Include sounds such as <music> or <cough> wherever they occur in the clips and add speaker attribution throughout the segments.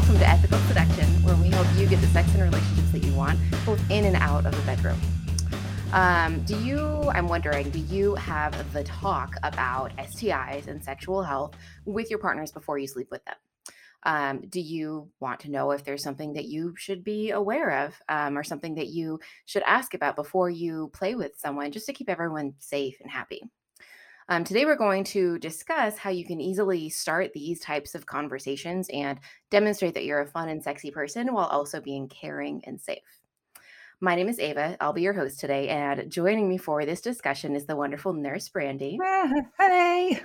Speaker 1: welcome to Ethical Seduction, where we help you get the sex and relationships that you want, both in and out of the bedroom. Um, do you, I'm wondering, do you have the talk about STIs and sexual health with your partners before you sleep with them? Um, do you want to know if there's something that you should be aware of um, or something that you should ask about before you play with someone just to keep everyone safe and happy? Um, today, we're going to discuss how you can easily start these types of conversations and demonstrate that you're a fun and sexy person while also being caring and safe. My name is Ava. I'll be your host today. And joining me for this discussion is the wonderful nurse Brandy. <laughs>
Speaker 2: Hey.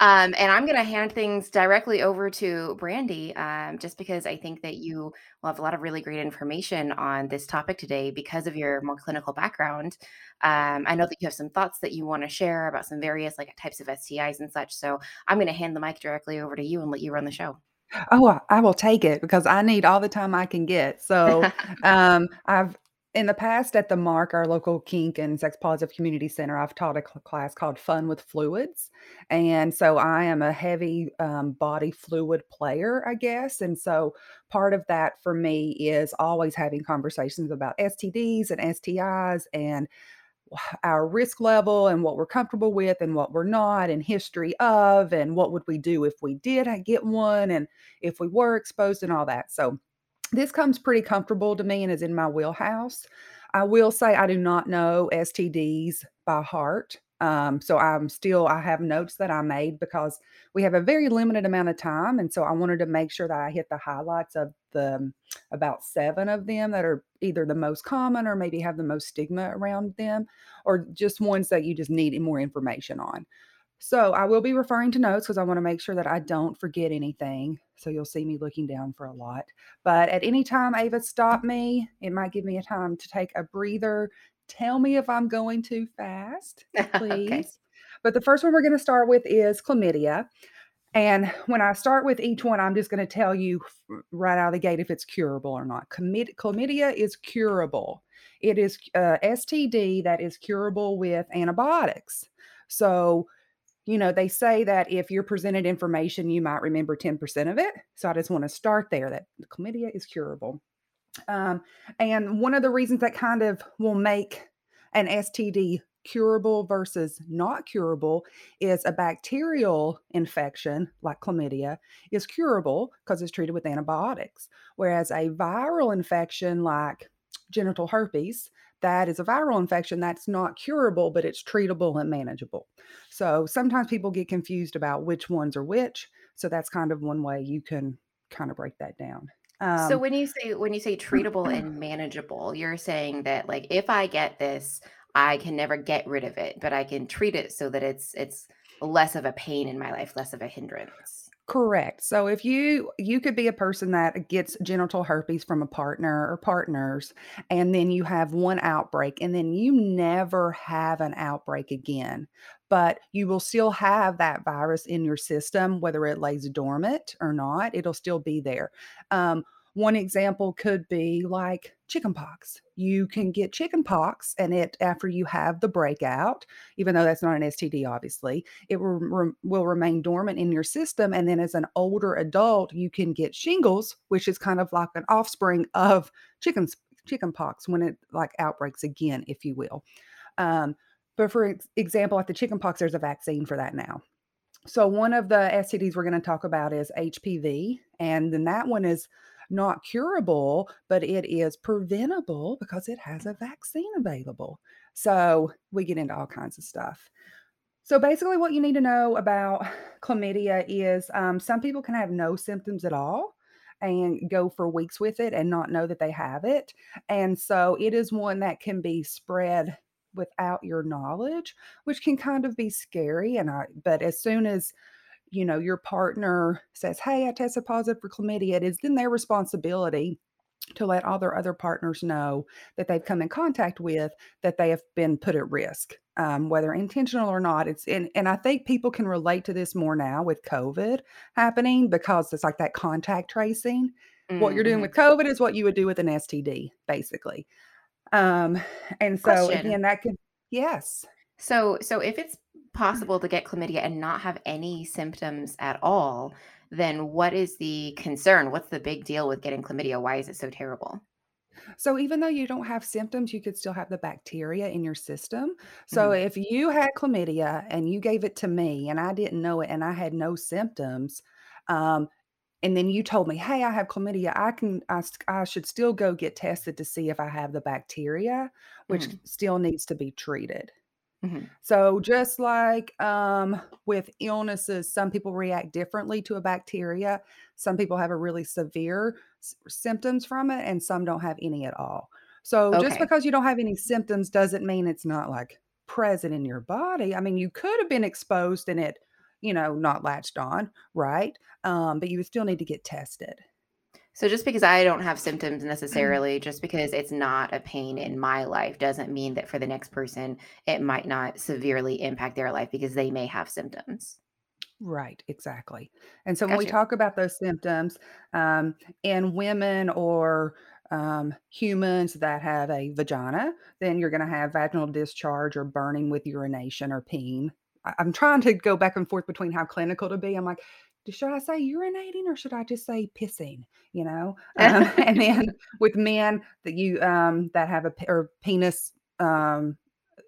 Speaker 1: Um, and I'm going to hand things directly over to Brandy, um, just because I think that you will have a lot of really great information on this topic today because of your more clinical background. Um, I know that you have some thoughts that you want to share about some various like types of STIs and such. So I'm going to hand the mic directly over to you and let you run the show.
Speaker 2: Oh, I will take it because I need all the time I can get. So, <laughs> um, I've in the past at the Mark, our local kink and sex positive community center, I've taught a class called Fun with Fluids. And so I am a heavy um, body fluid player, I guess. And so part of that for me is always having conversations about STDs and STIs and <sighs> our risk level and what we're comfortable with and what we're not and history of and what would we do if we did get one and if we were exposed and all that. So this comes pretty comfortable to me and is in my wheelhouse. I will say I do not know STDs by heart. Um, so I'm still, I have notes that I made because we have a very limited amount of time. And so I wanted to make sure that I hit the highlights of the about seven of them that are either the most common or maybe have the most stigma around them, or just ones that you just need more information on. So I will be referring to notes because I want to make sure that I don't forget anything. So you'll see me looking down for a lot. But at any time, Ava, stop me. It might give me a time to take a breather. Tell me if I'm going too fast, <laughs> please. okay. But the first one we're going to start with is chlamydia. And when I start with each one, I'm just going to tell you right out of the gate if it's curable or not. Chlamydia is curable. It is uh, STD that is curable with antibiotics. So you know, they say that if you're presented information, you might remember 10% of it. So I just want to start there that chlamydia is curable. Um, and one of the reasons that kind of will make an STD curable versus not curable is a bacterial infection like chlamydia is curable because it's treated with antibiotics, whereas a viral infection like genital herpes that is a viral infection that's not curable, but it's treatable and manageable. So sometimes people get confused about which ones are which. So that's kind of one way you can kind of break that down.
Speaker 1: Um, so when you say when you say treatable <clears throat> and manageable, you're saying that like if I get this, I can never get rid of it, but I can treat it so that it's it's less of a pain in my life, less of a hindrance.
Speaker 2: Correct. So if you you could be a person that gets genital herpes from a partner or partners and then you have one outbreak and then you never have an outbreak again, but you will still have that virus in your system whether it lays dormant or not, it'll still be there. Um, one example could be like chickenpox. You can get chickenpox, and it after you have the breakout, even though that's not an STD, obviously, it will, re- will remain dormant in your system. And then as an older adult, you can get shingles, which is kind of like an offspring of chickens chickenpox when it like outbreaks again, if you will. Um, but for example, like the chickenpox, there's a vaccine for that now. So one of the STDs we're going to talk about is HPV, and then that one is not curable, but it is preventable because it has a vaccine available. So we get into all kinds of stuff. So basically, what you need to know about chlamydia is um, some people can have no symptoms at all and go for weeks with it and not know that they have it. And so it is one that can be spread without your knowledge, which can kind of be scary. And I, but as soon as you know, your partner says, Hey, I tested positive for chlamydia, it is then their responsibility to let all their other partners know that they've come in contact with that they have been put at risk um, whether intentional or not it's and, and i think people can relate to this more now with covid happening because it's like that contact tracing mm-hmm. what you're doing mm-hmm. with covid is what you would do with an std basically um and so Question. again that could yes
Speaker 1: so so if it's possible to get chlamydia and not have any symptoms at all, then what is the concern? What's the big deal with getting chlamydia? Why is it so terrible?
Speaker 2: So even though you don't have symptoms, you could still have the bacteria in your system. So
Speaker 1: Mhm.
Speaker 2: if you had chlamydia and you gave it to me and I didn't know it and I had no symptoms, um, and then you told me, "Hey, I have chlamydia," I can I, I should still go get tested to see if I have the bacteria, which
Speaker 1: Mhm.
Speaker 2: still needs to be treated.
Speaker 1: Mhm.
Speaker 2: So just like um, with illnesses, some people react differently to a bacteria. Some people have a really severe s- symptoms from it, and some don't have any at all. So just because you don't have any symptoms doesn't mean it's not like present in your body. I mean, you could have been exposed and it, you know, not latched on, right? Um, but you would still need to get tested.
Speaker 1: So just because I don't have symptoms necessarily, just because it's not a pain in my life doesn't mean that for the next person it might not severely impact their life because they may have symptoms.
Speaker 2: Right, exactly. And so when we talk about those symptoms, um, in women or um, humans that have a vagina, then you're going to have vaginal discharge or burning with urination or peeing. I'm trying to go back and forth between how clinical to be. I'm like, should I say urinating or should I just say pissing? You know, <laughs> um, <laughs> and then with men that you um, that have a or penis um,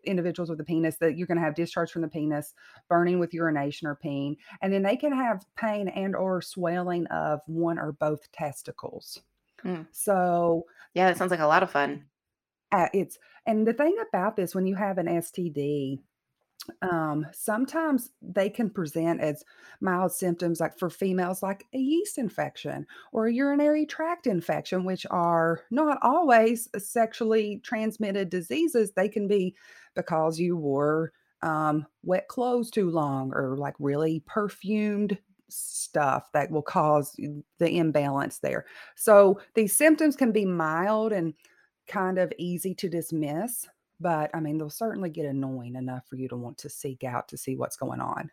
Speaker 2: individuals with a penis that you're going to have discharge from the penis, burning with urination or peeing and then they can have pain and or swelling of one or both testicles.
Speaker 1: Mm.
Speaker 2: So,
Speaker 1: Yeah, that sounds like a lot of fun.
Speaker 2: uh, it's and the thing about this when you have an STD, um, sometimes they can present as mild symptoms, like for females, like a yeast infection or a urinary tract infection, which are not always sexually transmitted diseases. They can be because you wore um, wet clothes too long or like really perfumed stuff that will cause the imbalance there. So these symptoms can be mild and kind of easy to dismiss but, I mean, they'll certainly get annoying enough for you to want to seek out to see what's going on.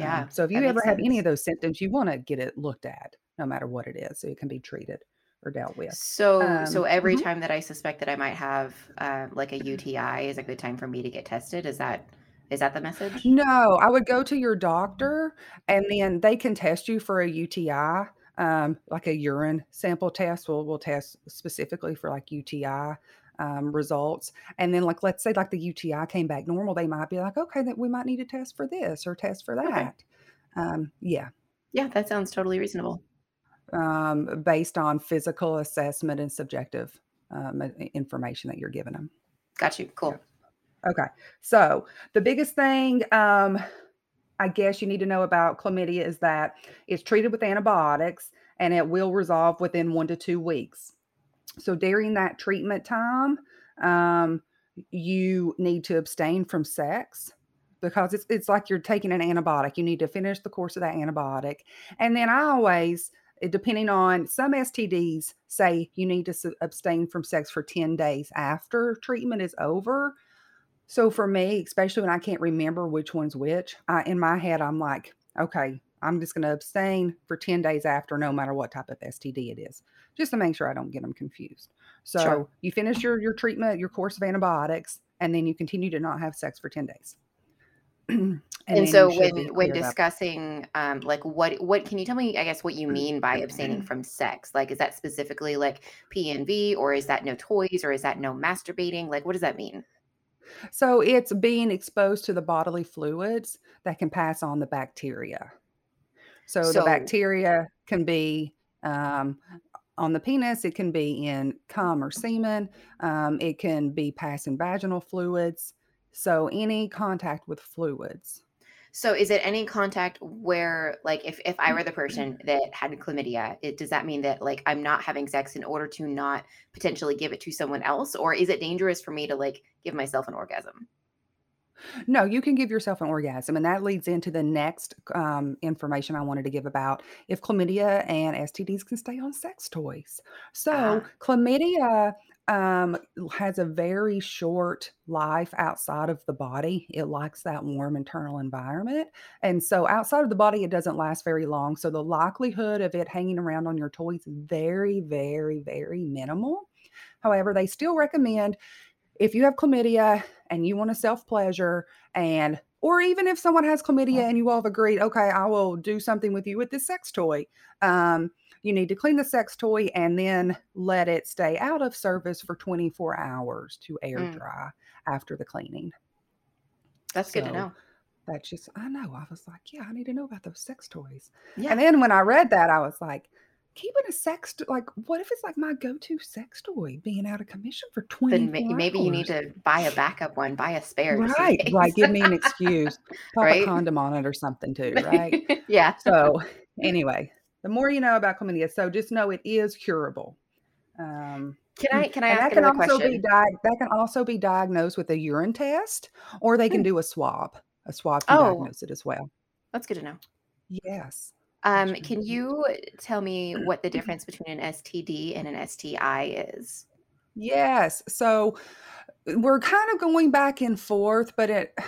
Speaker 2: Um,
Speaker 1: Yeah,
Speaker 2: so if you ever have any of those symptoms, you wanna get it looked at no matter what it is, so it can be treated or dealt with.
Speaker 1: So so
Speaker 2: Um
Speaker 1: every
Speaker 2: mhm.
Speaker 1: time that I suspect that I might have, uh, like, a UTI is a good time for me to get tested? Is that is that the message?
Speaker 2: No, I would go to your doctor, and then they can test you for a UTI, um, like a urine sample test will will test specifically for, like, UTI, um, results, and then, like, let's say, like, the UTI came back normal, they might be like, "Okay, that we might need to test for this or test for
Speaker 1: Okay.
Speaker 2: that." Um, yeah,
Speaker 1: Yeah, that sounds totally reasonable.
Speaker 2: um, based on physical assessment and subjective, um, information that you're giving them.
Speaker 1: Got you.
Speaker 2: Yeah.
Speaker 1: Cool.
Speaker 2: Okay. So, the biggest thing, um I guess you need to know about chlamydia is that it's treated with antibiotics and it will resolve within one to two weeks. So during that treatment time, um, you need to abstain from sex because it's it's like you're taking an antibiotic. You need to finish the course of that antibiotic. And then I always, eh, depending on some STDs, say you need to abstain from sex for 10 days after treatment is over. So for me, especially when I can't remember which one's which, I in my head, I'm like, "Okay, I'm just gonna abstain for 10 days after no matter what type of STD it is," just to make sure I don't get them confused.
Speaker 1: Sure.
Speaker 2: So, you finish your your treatment, your course of antibiotics, and then you continue to not have sex for 10 days. <clears throat> And
Speaker 1: And so when when discussing, um, like, what what can you tell me, I guess, what you mean by abstaining from sex? Like, is that specifically, like, PNV, or is that no toys, or is that no masturbating? Like, what does that mean?
Speaker 2: So, it's being exposed to the bodily fluids that can pass on the bacteria. So the bacteria can be um, on the penis, it can be in cum or semen, um, it can be passing vaginal fluids. So any contact with fluids.
Speaker 1: so is it any contact where, like, if if I were the person <clears throat> that had chlamydia, it does that mean that, like, I'm not having sex in order to not potentially give it to someone else, or is it dangerous for me to, like, give myself an orgasm?
Speaker 2: No, you can give yourself an orgasm, and that leads into the next um, information I wanted to give about if chlamydia and STDs can stay on sex toys. So,
Speaker 1: Ah,
Speaker 2: chlamydia um, has a very short life outside of the body. It likes that warm internal environment. And so, outside of the body, it doesn't last very long. So, the likelihood of it hanging around on your toys is very, very, very minimal. However, they still recommend if you have chlamydia and you want to self pleasure and or even if someone has chlamydia and you all have agreed, okay, I will do something with you with this sex toy. Um, you need to clean the sex toy and then let it stay out of service for 24 hours to air
Speaker 1: Mm.
Speaker 2: dry after the cleaning.
Speaker 1: That's good to know.
Speaker 2: that's just, I know. I was like, yeah, I need to know about those sex toys.
Speaker 1: Yeah.
Speaker 2: And then when I read that, I was like, keeping a sex like what if it's like my go-to sex toy being out of commission for 24
Speaker 1: Then may- maybe you need to buy a backup one, buy a spare
Speaker 2: right right give me an excuse <laughs> pop
Speaker 1: Right?
Speaker 2: a condom on it or something too <laughs> right
Speaker 1: yeah.
Speaker 2: so <laughs> anyway the more you know about chlamydia so just know it is curable um
Speaker 1: Can I can I
Speaker 2: and that
Speaker 1: ask
Speaker 2: can
Speaker 1: another
Speaker 2: also be
Speaker 1: question?
Speaker 2: di- that can also be diagnosed with a urine test or they can
Speaker 1: Hmm.
Speaker 2: do a swab a swab can
Speaker 1: Oh,
Speaker 2: diagnose it as well
Speaker 1: that's good to know.
Speaker 2: yes
Speaker 1: Um, can you tell me <clears throat> what the difference between an STD and an STI is?
Speaker 2: Yes. So we're kind of going back and forth, but it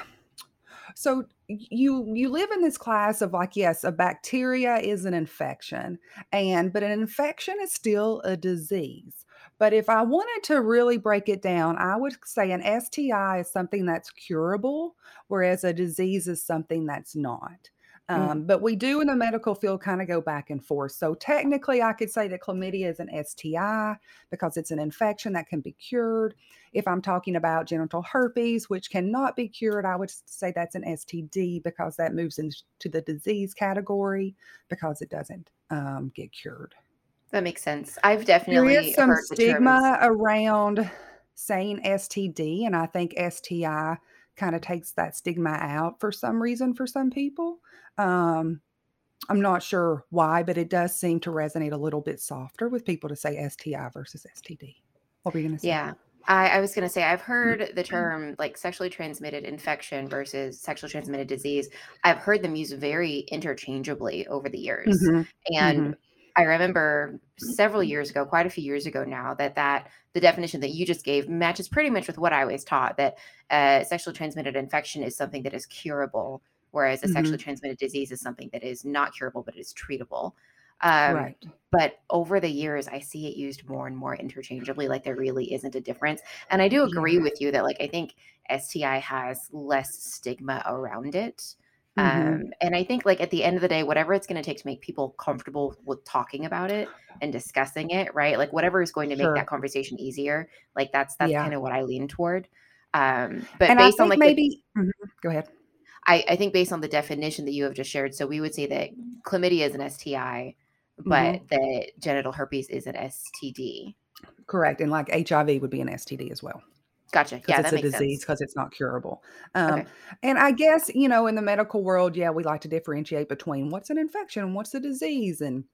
Speaker 2: <sighs> so you you live in this class of like yes, a bacteria is an infection and but an infection is still a disease. But if I wanted to really break it down, I would say an STI is something that's curable, whereas a disease is something that's not.
Speaker 1: Mm.
Speaker 2: Um, but we do in the medical field kind of go back and forth. So technically, I could say that chlamydia is an STI because it's an infection that can be cured. If I'm talking about genital herpes, which cannot be cured, I would say that's an STD because that moves into the disease category because it doesn't um, get cured.
Speaker 1: That makes sense. I've definitely there
Speaker 2: is some stigma around saying STD, and I think STI kind of takes that stigma out for some reason for some people. Um, I'm not sure why, but it does seem to resonate a little bit softer with people to say STI versus STD. What were you going to say?
Speaker 1: Yeah. I, I was going to say, I've heard the term like sexually transmitted infection versus sexually transmitted disease. I've heard them used very interchangeably over the years.
Speaker 2: Mhm,
Speaker 1: And
Speaker 2: mhm.
Speaker 1: I remember several years ago, quite a few years ago now, that that the definition that you just gave matches pretty much with what I was taught that uh, sexually transmitted infection is something that is curable, whereas a sexually
Speaker 2: Mhm.
Speaker 1: transmitted disease is something that is not curable but is treatable. Um,
Speaker 2: right.
Speaker 1: but over the years, I see it used more and more interchangeably, like there really isn't a difference. And I do agree
Speaker 2: Yeah.
Speaker 1: with you that, like, I think STI has less stigma around it.
Speaker 2: Mhm.
Speaker 1: Um, and I think, like, at the end of the day, whatever it's going to take to make people comfortable with talking about it <sighs> and discussing it, right? Like, whatever is going to make
Speaker 2: Sure.
Speaker 1: that conversation easier, like, that's that's
Speaker 2: Yeah.
Speaker 1: kind of what I lean toward. Um, but
Speaker 2: And
Speaker 1: based on like the
Speaker 2: maybe, mhm, go ahead.
Speaker 1: I, I think based on the definition that you have just shared, so we would say that chlamydia is an STI, but
Speaker 2: Mhm.
Speaker 1: that genital herpes is an STD.
Speaker 2: Correct. And like HIV would be an STD as well.
Speaker 1: Gotcha.
Speaker 2: because
Speaker 1: Yeah,
Speaker 2: it's a disease because it's not curable. Um,
Speaker 1: Okay.
Speaker 2: and I guess you know in the medical world, yeah, we like to differentiate between what's an infection and what's a disease, and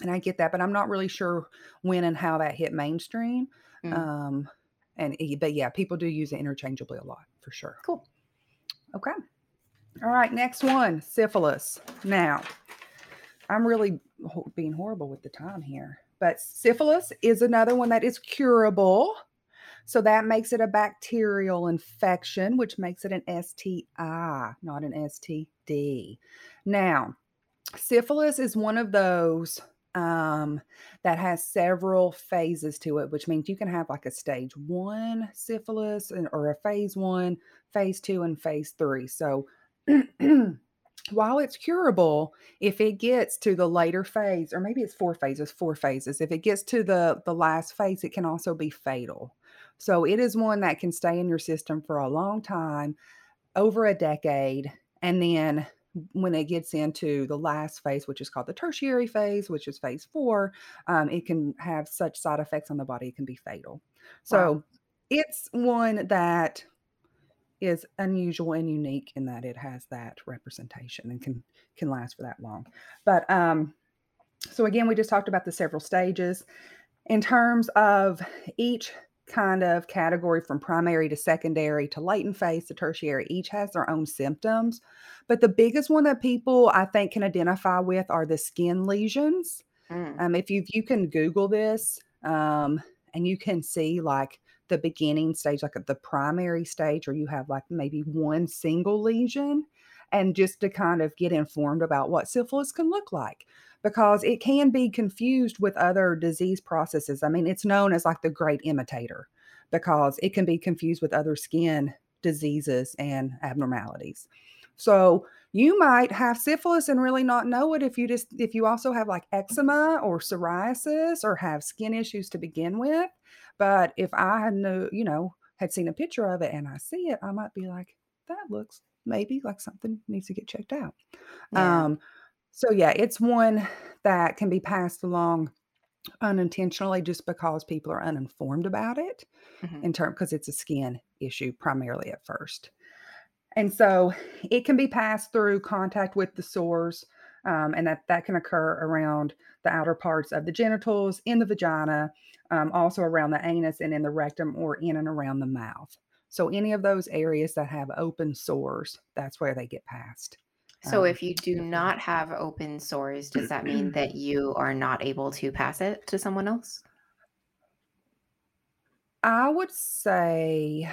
Speaker 2: and I get that, but I'm not really sure when and how that hit mainstream.
Speaker 1: Mm.
Speaker 2: Um, and but yeah, people do use it interchangeably a lot for sure.
Speaker 1: Cool.
Speaker 2: Okay. All right, next one, syphilis. Now, I'm really being horrible with the time here, but syphilis is another one that is curable. So that makes it a bacterial infection, which makes it an STI, not an STD. Now, syphilis is one of those um, that has several phases to it, which means you can have like a stage one syphilis or a phase one, phase two, and phase three. So <clears throat> while it's curable, if it gets to the later phase, or maybe it's four phases, four phases, if it gets to the the last phase, it can also be fatal. So it is one that can stay in your system for a long time, over a decade, and then when it gets into the last phase, which is called the tertiary phase, which is phase four, um, it can have such side effects on the body, it can be fatal. So
Speaker 1: Wow.
Speaker 2: it's one that is unusual and unique in that it has that representation and can can last for that long. But um so again we just talked about the several stages in terms of each kind of category from primary to secondary to latent phase to tertiary each has their own symptoms but the biggest one that people i think can identify with are the skin lesions
Speaker 1: Mm.
Speaker 2: um, if you you can Google this, um, and you can see like the beginning stage, like at the primary stage, or you have like maybe one single lesion, and just to kind of get informed about what syphilis can look like, because it can be confused with other disease processes. I mean, it's known as like the great imitator, because it can be confused with other skin diseases and abnormalities. So you might have syphilis and really not know it if you just if you also have like eczema or psoriasis or have skin issues to begin with. But if I had no, you know, had seen a picture of it and I see it, I might be like, that looks maybe like something needs to get checked out.
Speaker 1: Yeah.
Speaker 2: Um, so yeah, it's one that can be passed along unintentionally just because people are uninformed about it
Speaker 1: Mhm.
Speaker 2: in term because it's a skin issue primarily at first. And so it can be passed through contact with the sores, um, and that that can occur around the outer parts of the genitals, in the vagina, um, also around the anus and in the rectum or in and around the mouth. So any of those areas that have open sores, that's where they get passed.
Speaker 1: So
Speaker 2: Um,
Speaker 1: if you do not have open sores, does that mean <clears throat> that you are not able to pass it to someone else?
Speaker 2: I would say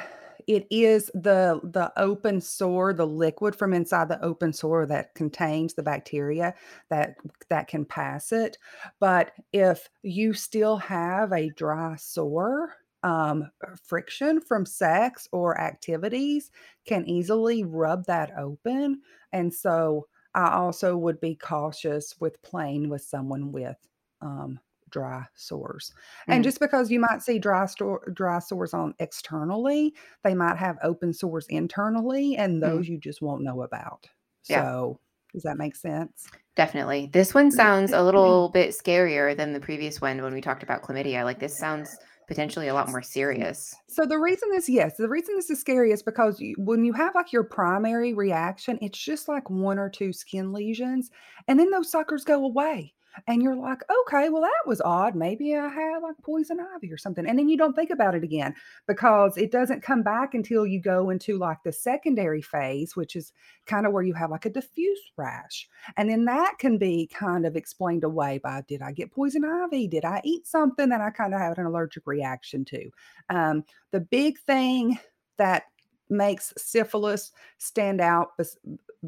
Speaker 2: it is the the open sore, the liquid from inside the open sore that contains the bacteria that that can pass it. But if you still have a dry sore, um, uh, friction from sex or activities can easily rub that open. And so I also would be cautious with playing with someone with um, dry sores. And
Speaker 1: Mm,
Speaker 2: just because you might see dry store dry sores on externally, they might have open sores internally, and
Speaker 1: mm,
Speaker 2: those you just won't know about.
Speaker 1: yeah,
Speaker 2: So, does that make sense?
Speaker 1: definitely. This one sounds a <laughs> little bit scarier than the previous one when we talked about chlamydia. Like this sounds potentially a lot more serious.
Speaker 2: So the reason is yes, the reason this is scary is because you, when you have like your primary reaction, it's just like one or two skin lesions, and then those suckers go away. And you're like, okay, well, that was odd. Maybe I had like poison ivy or something. And then you don't think about it again because it doesn't come back until you go into like the secondary phase, which is kind of where you have like a diffuse rash. And then that can be kind of explained away by did I get poison ivy? Did I eat something that I kind of had an allergic reaction to? Um, the big thing that makes syphilis stand out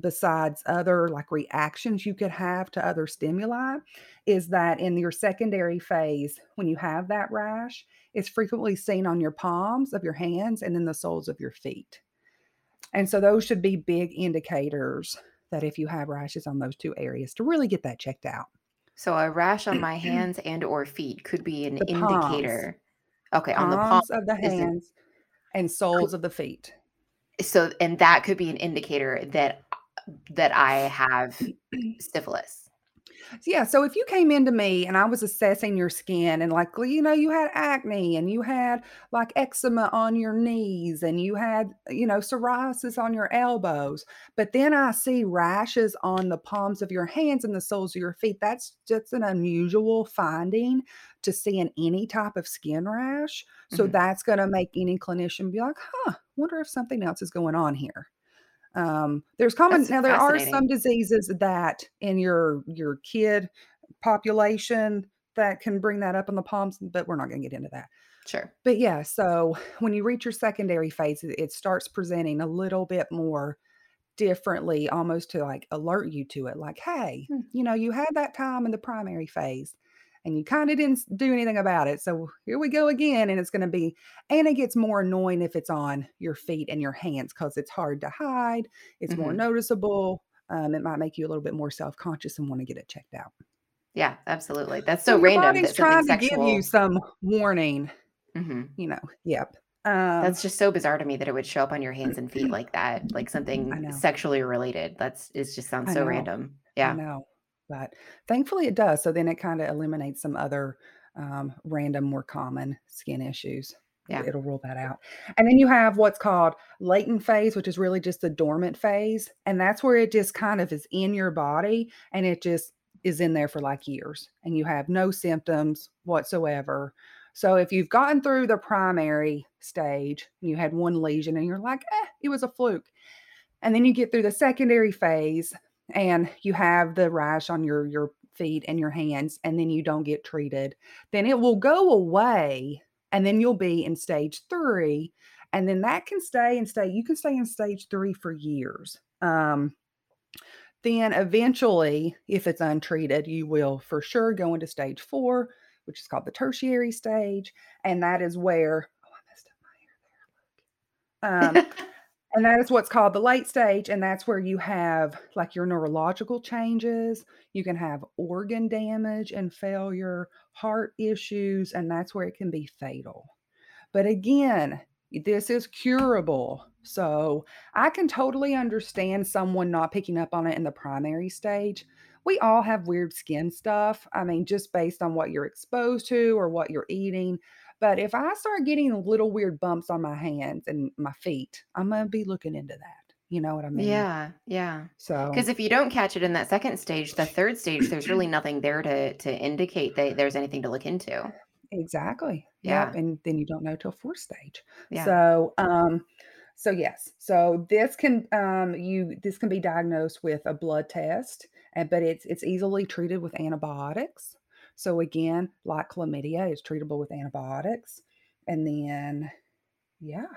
Speaker 2: besides other like reactions you could have to other stimuli is that in your secondary phase when you have that rash it's frequently seen on your palms of your hands and then the soles of your feet. And so those should be big indicators that if you have rashes on those two areas to really get that checked out.
Speaker 1: So a rash on my <clears throat> hands and or feet could be an indicator. Okay, on the
Speaker 2: palms of the hands and soles of the feet.
Speaker 1: So and that could be an indicator that that I have <clears throat> syphilis.
Speaker 2: Yeah, so if you came into me and I was assessing your skin and like, you know, you had acne and you had like eczema on your knees and you had, you know, psoriasis on your elbows, but then I see rashes on the palms of your hands and the soles of your feet. That's just an unusual finding to see in any type of skin rash. So
Speaker 1: Mhm.
Speaker 2: that's going to make any clinician be like, huh, wonder if something else is going on here. Um, there's common
Speaker 1: That's
Speaker 2: now there are some diseases that in your your kid population that can bring that up in the palms, but we're not gonna get into that.
Speaker 1: Sure.
Speaker 2: But yeah, so when you reach your secondary phase, it it starts presenting a little bit more differently, almost to like alert you to it. Like, hey,
Speaker 1: Hmm.
Speaker 2: you know, you had that time in the primary phase and you kind of didn't do anything about it. So here we go again. And it's going to be, and it gets more annoying if it's on your feet and your hands because it's hard to hide. It's more
Speaker 1: Mhm.
Speaker 2: noticeable. Um, it might make you a little bit more self conscious and want to get it checked out.
Speaker 1: Yeah, absolutely. That's
Speaker 2: So
Speaker 1: so random
Speaker 2: body's
Speaker 1: that
Speaker 2: trying to give you some warning,
Speaker 1: Mhm.
Speaker 2: you know. Yep. Um,
Speaker 1: That's just so bizarre to me that it would show up on your hands and feet <clears throat> like that, like something sexually related. That's it just sounds so random.
Speaker 2: I
Speaker 1: Yeah.
Speaker 2: know, but thankfully it does. So then it kind of eliminates some other um, random, more common skin issues.
Speaker 1: Yeah.
Speaker 2: It'll rule that out. And then you have what's called latent phase, which is really just the dormant phase. And that's where it just kind of is in your body and it just is in there for like years and you have no symptoms whatsoever. So if you've gotten through the primary stage and you had one lesion and you're like, eh, it was a fluke. And then you get through the secondary phase and you have the rash on your your feet and your hands and then you don't get treated, then it will go away and then you'll be in stage 3 and then that can stay and stay you can stay in stage 3 for years. Um then eventually if it's untreated, you will for sure go into stage 4, which is called the tertiary stage, and that is where oh, I messed up my hair there. Um <laughs> And that is what's called the late stage, and that's where you have, like, your neurological changes, you can have organ damage and failure, heart issues, and that's where it can be fatal. But again, this is curable. So, I can totally understand someone not picking up on it in the primary stage. We all have weird skin stuff, I mean, just based on what you're exposed to or what you're eating. But if I start getting little weird bumps on my hands and my feet, I'm gonna be looking into that. You know what I mean?
Speaker 1: Yeah, yeah.
Speaker 2: So
Speaker 1: Because if you don't catch it in that second stage, the third stage, there's really nothing there to to indicate that there's anything to look into.
Speaker 2: Exactly. Yep,
Speaker 1: Yeah,
Speaker 2: and then you don't know till 4th stage.
Speaker 1: yeah.
Speaker 2: So, um, so yes. So this can um you this can be diagnosed with a blood test, and but it's it's easily treated with antibiotics. So again, like chlamydia is treatable with antibiotics. And then yeah,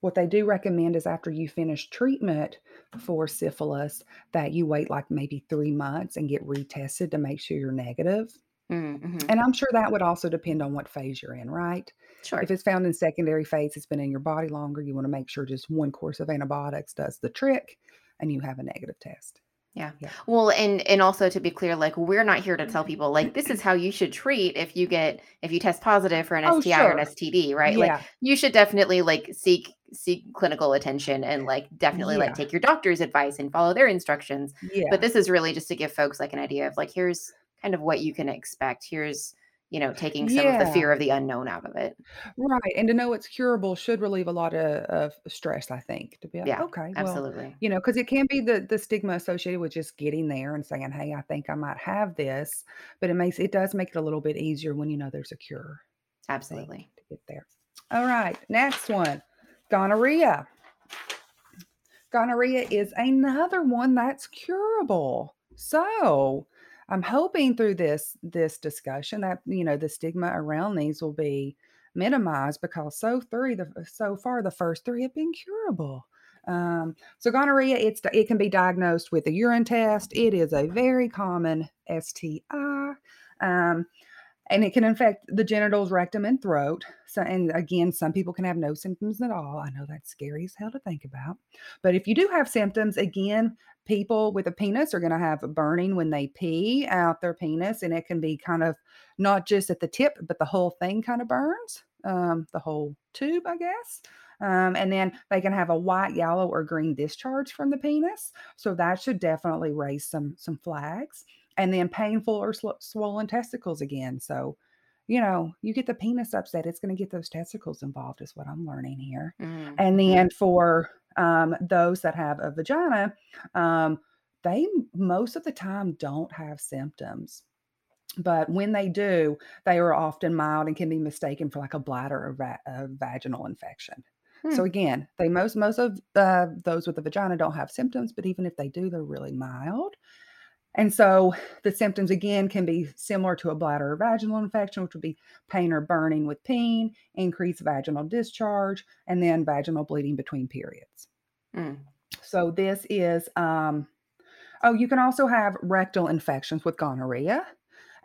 Speaker 2: what they do recommend is after you finish treatment for syphilis that you wait like maybe 3 months and get retested to make sure you're negative.
Speaker 1: Mm, mhm.
Speaker 2: And I'm sure that would also depend on what phase you're in, right?
Speaker 1: Sure.
Speaker 2: If it's found in secondary phase, it's been in your body longer, you want to make sure just one course of antibiotics does the trick and you have a negative test.
Speaker 1: Yeah.
Speaker 2: Yeah.
Speaker 1: Well, and and also to be clear, like we're not here to tell mm-hmm. people like this is how you should treat if you get if you test positive for an
Speaker 2: Oh,
Speaker 1: STI or an. STD, right? Like
Speaker 2: Yeah.
Speaker 1: you should definitely like seek seek clinical attention and like definitely like take your doctor's advice and follow their instructions.
Speaker 2: Yeah.
Speaker 1: But this is really just to give folks like an idea of like here's kind of what you can expect. Here's, you know, taking some of the fear of the unknown out of it.
Speaker 2: Right. And to know it's curable should relieve a lot of, of stress, I think, to be like,
Speaker 1: Yeah,
Speaker 2: okay, well,
Speaker 1: absolutely.
Speaker 2: you know, because it can be the the stigma associated with just getting there and saying, hey, I think I might have this. But it makes it does make it a little bit easier when you know there's a cure,
Speaker 1: Absolutely.
Speaker 2: to get there. All right. Next one. Gonorrhea. Gonorrhea is another one that's curable. So, I'm hoping through this this discussion that you know the stigma around these will be minimized because so three the so far the first three have been curable. Um, so gonorrhea, it's it can be diagnosed with a urine test. It is a very common STI. Um, and it can infect the genitals, rectum, and throat. So, and again, some people can have no symptoms at all. I know that's scary as hell to think about. But if you do have symptoms, again, people with a penis are going to have burning when they pee out their penis, and it can be kind of not just at the tip, but the whole thing kind of burns, um, the whole tube, I guess. Um, and then they can have a white, yellow, or green discharge from the penis. So that should definitely raise some some flags and then painful or sw- swollen testicles again. So, you know, you get the penis upset, it's going to get those testicles involved, is what I'm learning here.
Speaker 1: Mm,
Speaker 2: And
Speaker 1: mhm.
Speaker 2: then for um, those that have a vagina, um, they most of the time don't have symptoms. But when they do, they are often mild and can be mistaken for like a bladder or va- a vaginal infection.
Speaker 1: Hmm.
Speaker 2: So again, they most most of uh, those with a vagina don't have symptoms, but even if they do, they're really mild. And so the symptoms again can be similar to a bladder or vaginal infection, which would be pain or burning with pain, increased vaginal discharge, and then vaginal bleeding between periods.
Speaker 1: Mm.
Speaker 2: So this is um oh, you can also have rectal infections with gonorrhea.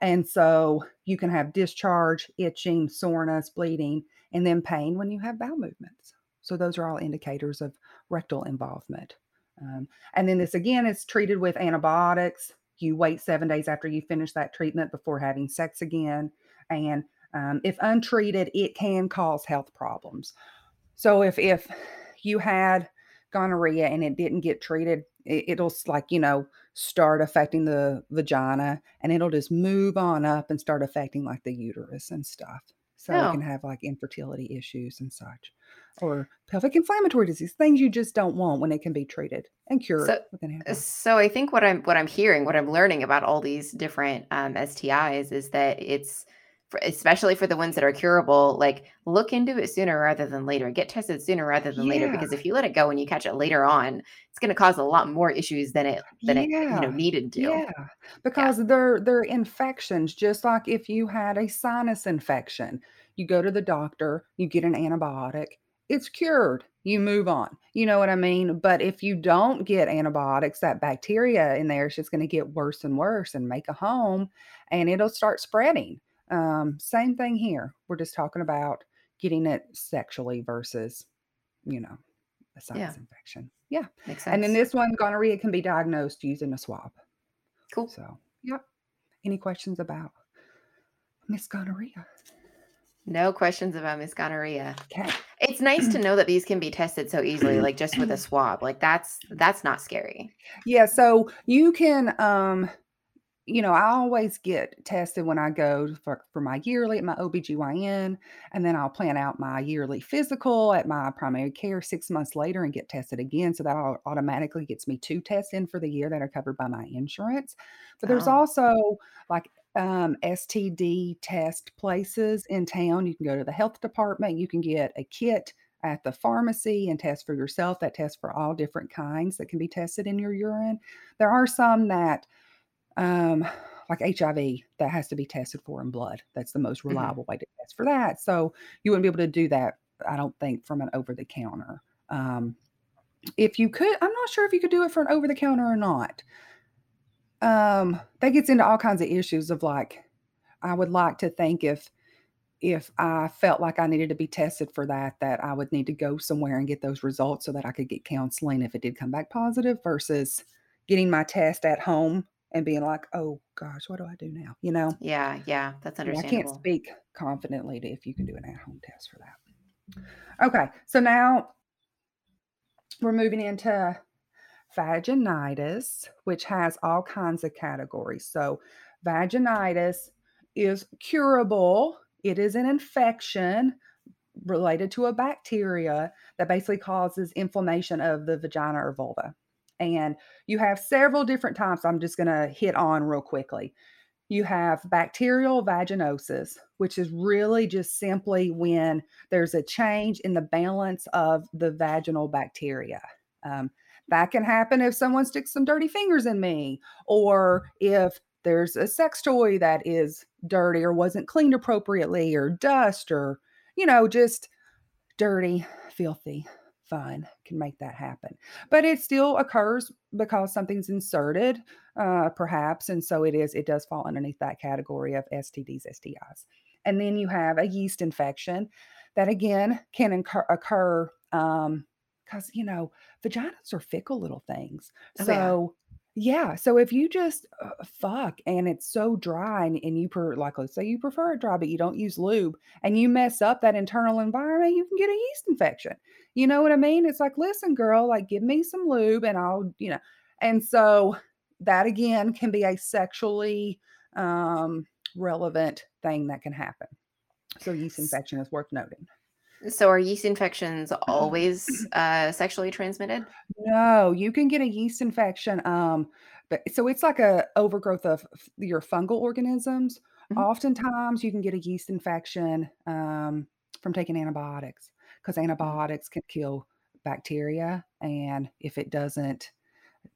Speaker 2: And so you can have discharge, itching, soreness, bleeding, and then pain when you have bowel movements. So those are all indicators of rectal involvement. Um, and then this again is treated with antibiotics. You wait seven days after you finish that treatment before having sex again. And um, if untreated, it can cause health problems. So if if you had gonorrhea and it didn't get treated, it, it'll like you know start affecting the vagina, and it'll just move on up and start affecting like the uterus and stuff. So it can
Speaker 1: Oh,
Speaker 2: have like infertility issues and such, or pelvic inflammatory disease, things you just don't want when it can be treated and cured
Speaker 1: so
Speaker 2: with an.
Speaker 1: So I think what I'm what I'm hearing, what I'm learning about all these different um, STIs is that it's for, especially for the ones that are curable. Like look into it sooner rather than later. Get tested sooner rather than later because if you let it go and you catch it later on, it's going to cause a lot more issues than it than it you know needed to.
Speaker 2: Yeah,
Speaker 1: Yeah.
Speaker 2: because they're they're infections, just like if you had a sinus infection, you go to the doctor, you get an antibiotic, it's cured, you move on. You know what I mean? But if you don't get antibiotics, that bacteria in there is just going to get worse and worse and make a home, and it'll start spreading. Um, same thing here. We're just talking about getting it sexually versus, you know, a sinus
Speaker 1: Yeah.
Speaker 2: infection. Yeah.
Speaker 1: Makes sense.
Speaker 2: And then this one, gonorrhea can be diagnosed using a swab.
Speaker 1: cool.
Speaker 2: So, yep. Any questions about Miss Gonorrhea?
Speaker 1: No questions about Miss Gonorrhea.
Speaker 2: Okay.
Speaker 1: It's nice to <clears throat> know that these can be tested so easily, like just with a <clears throat> swab. Like that's that's not scary.
Speaker 2: Yeah, so you can um you know, I always get tested when I go for, for my yearly at my OBGYN, and then I'll plan out my yearly physical at my primary care six months later and get tested again. So that automatically gets me two tests in for the year that are covered by my insurance. But there's
Speaker 1: Oh.
Speaker 2: also like um, STD test places in town. You can go to the health department, you can get a kit at the pharmacy and test for yourself that tests for all different kinds that can be tested in your urine. There are some that um, like HIV that has to be tested for in blood. That's the most
Speaker 1: Mhm.
Speaker 2: reliable way to test for that. So you wouldn't be able to do that, I don't think, from an over the counter. Um, if you could, I'm not sure if you could do it for an over the counter or not. Um, that gets into all kinds of issues of like, I would like to think if if I felt like I needed to be tested for that, that I would need to go somewhere and get those results so that I could get counseling if it did come back positive versus getting my test at home and being like, oh gosh, what do I do now? You know,
Speaker 1: Yeah, yeah, that's
Speaker 2: Yeah, I can't speak confidently to if you can do an at home test for that. Okay, so now we're moving into vaginitis, which has all kinds of categories. So, vaginitis is curable, it is an infection related to a bacteria that basically causes inflammation of the vagina or vulva. And you have several different types. I'm just going to hit on real quickly. You have bacterial vaginosis, which is really just simply when there's a change in the balance of the vaginal bacteria. Um, that can happen if someone sticks some dirty fingers in me, or if there's a sex toy that is dirty or wasn't cleaned appropriately, or dust, or, you know, just dirty, filthy fun can make that happen. But it still occurs because something's inserted, uh, perhaps. And so it is, it does fall underneath that category of STDs, STIs. And then you have a yeast infection that again can incur, occur um, because you know vaginas are fickle little things.
Speaker 1: Oh, yeah.
Speaker 2: So yeah, so if you just uh, fuck and it's so dry and, and you per like let's say you prefer it dry, but you don't use lube and you mess up that internal environment, you can get a yeast infection. You know what I mean? It's like, listen, girl, like give me some lube and I'll, you know. And so that again can be a sexually um relevant thing that can happen. So yeast infection is worth noting.
Speaker 1: So are yeast infections always uh, sexually transmitted?
Speaker 2: No, you can get a yeast infection. Um, but so it's like a overgrowth of f- your fungal organisms.
Speaker 1: Mhm.
Speaker 2: Oftentimes, you can get a yeast infection um, from taking antibiotics because antibiotics can kill bacteria, and if it doesn't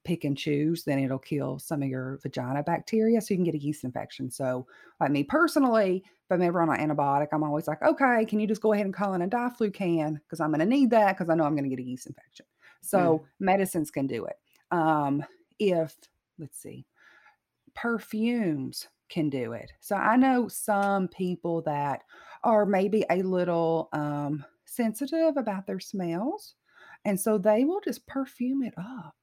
Speaker 2: pick and choose, then it'll kill some of your vagina bacteria. So you can get a yeast infection. So, like me personally, if I'm ever on an antibiotic, I'm always like, okay, can you just go ahead and call in a diflucan because I'm going to need that because I know I'm going to get a yeast infection. So medicines can do it. Um, if let's see, perfumes can do it. So I know some people that are maybe a little um, sensitive about their smells, and so they will just perfume it up.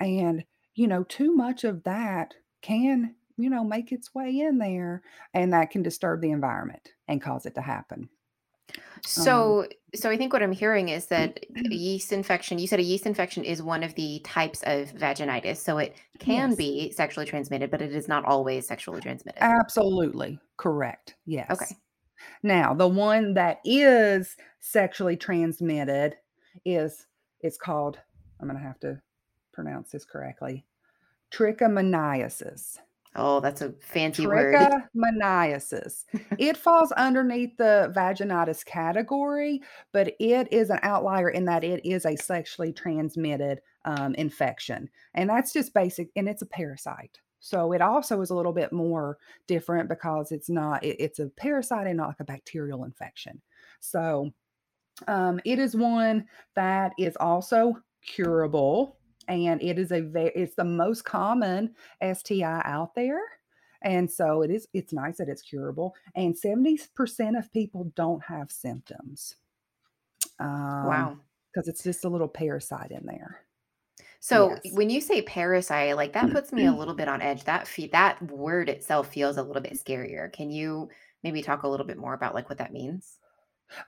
Speaker 2: And you know, too much of that can you know make its way in there, and that can disturb the environment and cause it to happen. Um,
Speaker 1: So, so I think what I'm hearing is that <clears throat> yeast infection. You said a yeast infection is one of the types of vaginitis, so it can
Speaker 2: yes.
Speaker 1: be sexually transmitted, but it is not always sexually transmitted.
Speaker 2: Absolutely correct. Yes. Okay. Now, the one that is sexually transmitted is it's called I'm going to have to pronounce this correctly. Trichomoniasis.
Speaker 1: Oh, that's a fancy word.
Speaker 2: Trichomoniasis. <laughs> It falls underneath the vaginitis category, but it is an outlier in that it is a sexually transmitted um, infection. And that's just basic, and it's a parasite. So it also is a little bit more different because it's not, it- it's a parasite and not like a bacterial infection. So um, it is one that is also curable, and it is a very, it's the most common STI out there. And so it is, it's nice that it's curable. And 70% of people don't have symptoms. Um,
Speaker 1: Wow.
Speaker 2: 'cause it's just a little parasite in there.
Speaker 1: So,
Speaker 2: Yes.
Speaker 1: when you say parasite, like, that puts me a little bit on edge. That fe that word itself feels a little bit scarier. Can you maybe talk a little bit more about, like, what that means?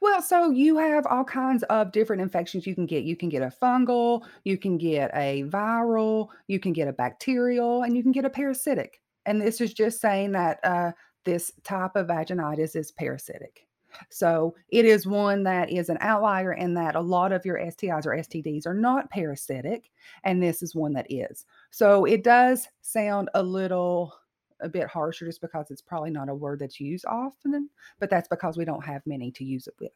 Speaker 2: Well, so you have all kinds of different infections you can get. You can get a fungal, you can get a viral, you can get a bacterial, and you can get a parasitic. And this is just saying that, uh, this type of vaginitis is parasitic. So, it is one that is an outlier in that a lot of your STIs or STDs are not parasitic, and this is one that is. So, it does sound a little a bit harsher just because it's probably not a word that's used often, but that's because we don't have many to use it with.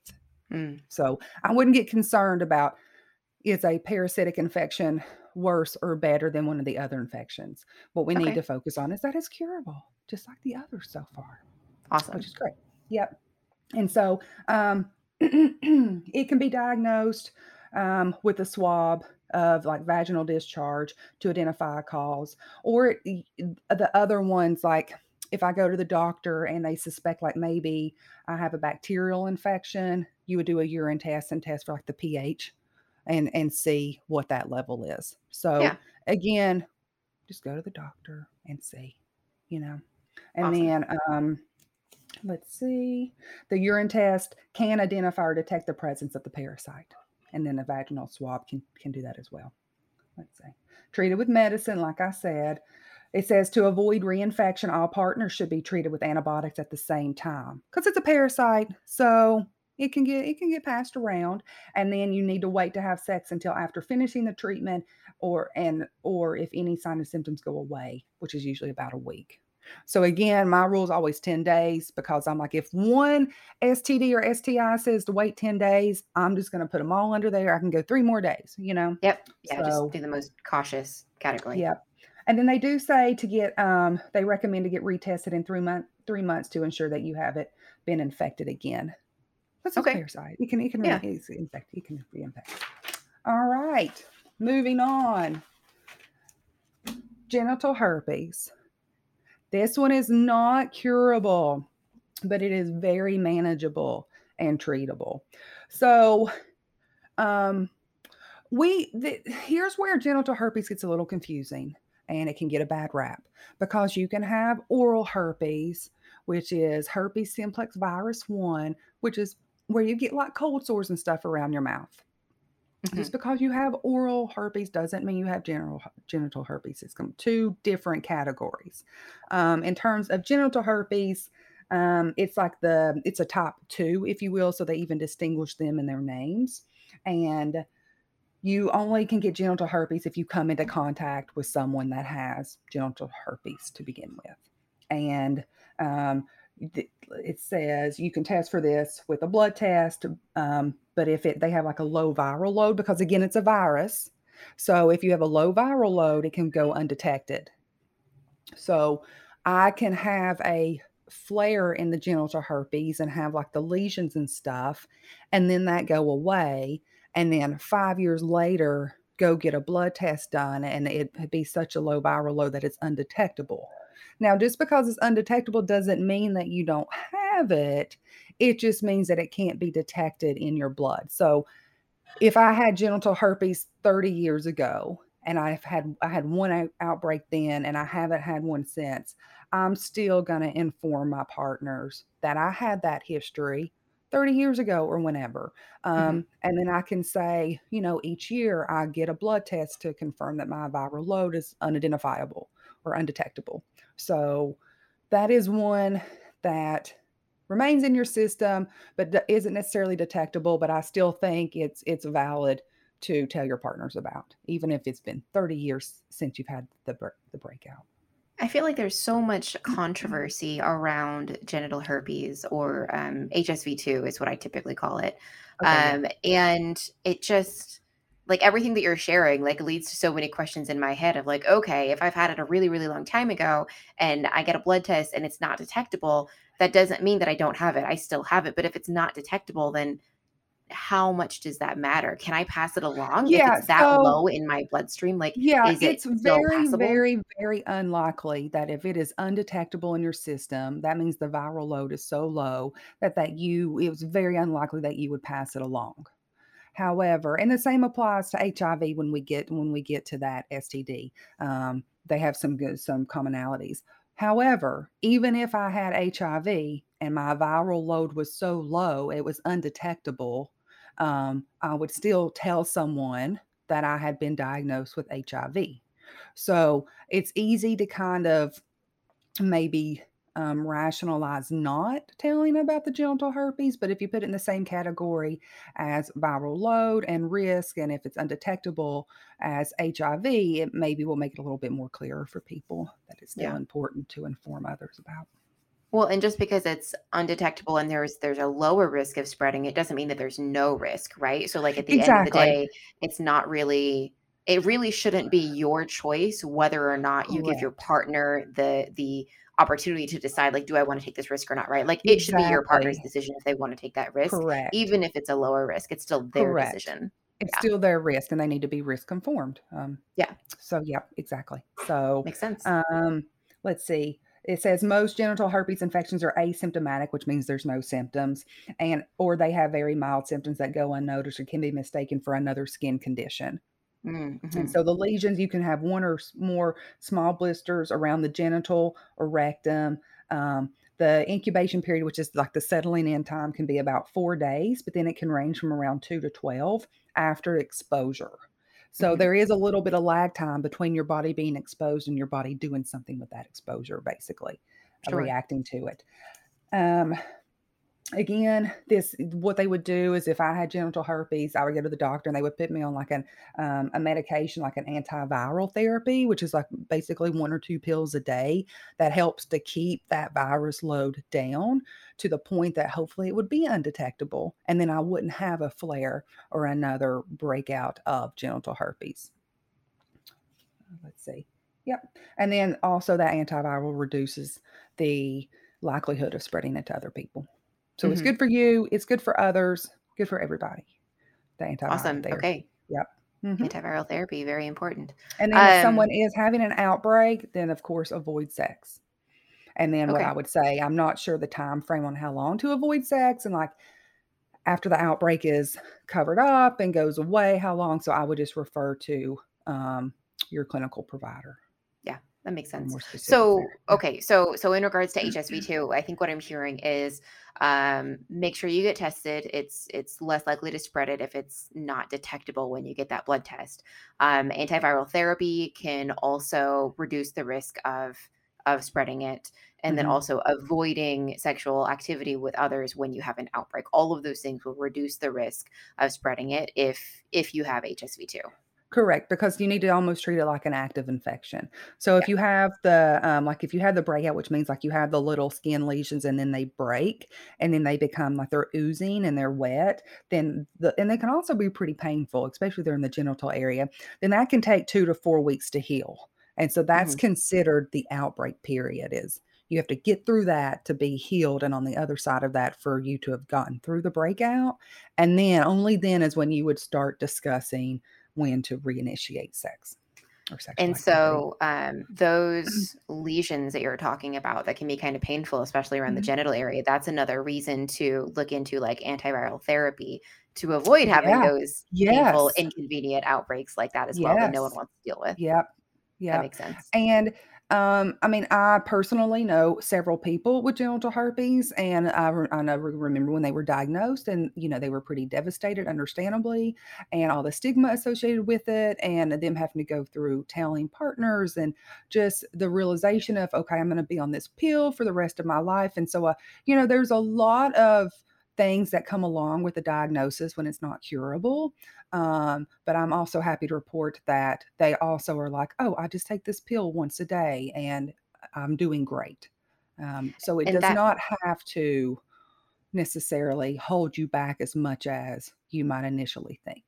Speaker 1: Mm.
Speaker 2: So, I wouldn't get concerned about is a parasitic infection worse or better than one of the other infections. What we need to focus on is that it's curable, just like the others so far,
Speaker 1: Awesome.
Speaker 2: which is great. Yep. And so, um, <clears throat> it can be diagnosed, um, with a swab of, like, vaginal discharge to identify a cause, or the other ones, like, if I go to the doctor and they suspect, like, maybe I have a bacterial infection, you would do a urine test and test for, like, the pH and and see what that level is. So,
Speaker 1: Yeah.
Speaker 2: again, just go to the doctor and see, you know? And
Speaker 1: Awesome.
Speaker 2: then, um, let's see, the urine test can identify or detect the presence of the parasite, and then a vaginal swab can can do that as well. Let's see. Treated with medicine, like I said. It says to avoid reinfection, all partners should be treated with antibiotics at the same time because it's a parasite, so it can get it can get passed around, and then you need to wait to have sex until after finishing the treatment or and or if any sign and symptoms go away, which is usually about a week. So again, my rule is always 10 days because I'm like, if one STD or STI says to wait 10 days, I'm just gonna put them all under there. I can go 3 more days, you know?
Speaker 1: Yep. Yeah, just do the most cautious category.
Speaker 2: Yep. And then they do say to get, um they recommend to get retested in 3 month 3 months to ensure that you haven't been infected again. That's just a
Speaker 1: Okay.
Speaker 2: parasite. It can it can re
Speaker 1: Yeah.
Speaker 2: it's infect it can reinfect. All right, moving on. Genital herpes. This one is not curable, but it is very manageable and treatable. So, um, we here's where genital herpes gets a little confusing, and it can get a bad rap because you can have oral herpes, which is herpes simplex virus 1, which is where you get, like, cold sores and stuff around your mouth. Just
Speaker 1: Mhm.
Speaker 2: because you have oral herpes doesn't mean you have genital genital herpes. It's 2 different categories. Um, in terms of genital herpes, um, it's like the it's a top 2, if you will, so they even distinguish them in their names, and you only can get genital herpes if you come into contact with someone that has genital herpes to begin with. And, um, it says you can test for this with a blood test, um, but if it they have, like, a low viral load because, again, it's a virus. So, if you have a low viral load, it can go undetected. So, I can have a flare in the genital herpes and have, like, the lesions and stuff, and then that go away, and then 5 years later, go get a blood test done, and it'd be such a low viral load that it's undetectable. Now, just because it's undetectable doesn't mean that you don't have it, it just means that it can't be detected in your blood. So, if I had genital herpes 30 years ago, and I've had I had 1 out outbreak then, and I haven't had one since, I'm still gonna inform my partners that I had that history 30 years ago or whenever. Um, and then I can say, you know, each year I get a blood test to confirm that my viral load is unidentifiable or undetectable. So, that is one that remains in your system, but isn't necessarily detectable, but I still think it's it's valid to tell your partners about, even if it's been 30 years since you've had the the breakout.
Speaker 1: I feel like there's so much controversy around genital herpes or, um, HSV2 is what I typically call it.
Speaker 2: Okay.
Speaker 1: Um, and it just like, everything that you're sharing, like, leads to so many questions in my head of, like, okay, if I've had it a really, really long time ago and I get a blood test and it's not detectable, that doesn't mean that I don't have it. I still have it, but if it's not detectable, then how much does that matter? Can I pass it along if
Speaker 2: Yeah,
Speaker 1: it's that
Speaker 2: so
Speaker 1: low in my bloodstream? Like,
Speaker 2: Yeah,
Speaker 1: is it
Speaker 2: it's very, very, very unlikely that if it is undetectable in your system, that means the viral load is so low that that you it was very unlikely that you would pass it along. However, and the same applies to HIV when we get when we get to that STD. Um, they have some good some commonalities. However, even if I had HIV and my viral load was so low, it was undetectable, um, I would still tell someone that I had been diagnosed with HIV. So it's easy to kind of maybe um, rationalize not telling about the genital herpes, but if you put it in the same category as viral load and risk, and if it's undetectable as HIV, it maybe will make it a little bit more clearer for people that it's still
Speaker 1: Yeah.
Speaker 2: important to inform others about.
Speaker 1: Well, and just because it's undetectable and there's there's a lower risk of spreading, it doesn't mean that there's no risk, right? So like at the end of the day, it's not really it really shouldn't be your choice whether or not you give your partner the the opportunity to decide like do I want to take this risk or not, right? Like it should be your partner's decision if they want to take that risk,
Speaker 2: Correct.
Speaker 1: even if it's a lower risk, it's still their
Speaker 2: Correct.
Speaker 1: decision.
Speaker 2: It's
Speaker 1: Yeah.
Speaker 2: still their risk and they need to be risk conformed. Um,
Speaker 1: Yeah,
Speaker 2: so, yeah, exactly. So,
Speaker 1: makes sense.
Speaker 2: Um, let's see. It says most genital herpes infections are asymptomatic, which means there's no symptoms, and or they have very mild symptoms that go unnoticed or can be mistaken for another skin condition.
Speaker 1: Mm,
Speaker 2: And so the lesions, you can have one or more small blisters around the genital or rectum. Um, the incubation period, which is like the settling in time, can be about four days, but then it can range from around two to 12 after exposure. So
Speaker 1: Mhm.
Speaker 2: there is a little bit of lag time between your body being exposed and your body doing something with that exposure, basically, uh,
Speaker 1: Sure.
Speaker 2: reacting to it. Um, again, this what they would do is if I had genital herpes, I would go to the doctor and they would put me on like an um, a medication like an antiviral therapy, which is like basically one or two pills a day that helps to keep that virus load down to the point that hopefully it would be undetectable, and then I wouldn't have a flare or another breakout of genital herpes. Let's see. Yep. And then also that antiviral reduces the likelihood of spreading it to other people. So it's
Speaker 1: Mhm.
Speaker 2: good for you, it's good for others, good for everybody. The antiviral
Speaker 1: Awesome.
Speaker 2: therapy.
Speaker 1: Okay.
Speaker 2: Yep. Mhm.
Speaker 1: Antiviral therapy, very important.
Speaker 2: And then if
Speaker 1: Um,
Speaker 2: someone is having an outbreak, then of course avoid sex. And then what I would say, I'm not sure the time frame on how long to avoid sex and like after the outbreak is covered up and goes away, how long. So I would just refer to um, your clinical provider
Speaker 1: that makes sense. So,
Speaker 2: there.
Speaker 1: Okay, so so in regards to <clears throat> HSV2, I think what I'm hearing is um, make sure you get tested. It's it's less likely to spread it if it's not detectable when you get that blood test. Um, antiviral therapy can also reduce the risk of of spreading it, and then
Speaker 2: Mhm.
Speaker 1: also avoiding sexual activity with others when you have an outbreak. All of those things will reduce the risk of spreading it if if you have HSV2.
Speaker 2: Correct, because you need to almost treat it like an active infection. So
Speaker 1: Yeah.
Speaker 2: if you have the um, like if you have the breakout, which means like you have the little skin lesions and then they break and then they become like they're oozing and they're wet, then the and they can also be pretty painful, especially if they're in the genital area. Then that can take two to four weeks to heal. And so that's
Speaker 1: Mhm.
Speaker 2: considered the outbreak period is you have to get through that to be healed and on the other side of that for you to have gotten through the breakout and then only then is when you would start discussing when to reinitiate sex or
Speaker 1: And so, um, those <clears throat> lesions that you're talking about that can be kind of painful, especially around the
Speaker 2: Mhm.
Speaker 1: genital area, that's another reason to look into like antiviral therapy to avoid having
Speaker 2: Yeah.
Speaker 1: those painful, inconvenient outbreaks like that as well that no one wants to deal with.
Speaker 2: Yep.
Speaker 1: Yeah
Speaker 2: that
Speaker 1: makes sense.
Speaker 2: And um, I mean, I personally know several people with genital herpes, and I, re- I know remember when they were diagnosed, and you know they were pretty devastated, understandably, and all the stigma associated with it, and them having to go through telling partners, and just the realization of okay, I'm going to be on this pill for the rest of my life, and so uh, you know, there's a lot of things that come along with a diagnosis when it's not curable um, but I'm also happy to report that they also are like, oh, I just take this pill once a day and I'm doing great. Um, so it
Speaker 1: And
Speaker 2: does
Speaker 1: that
Speaker 2: not have to necessarily hold you back as much as you might initially think.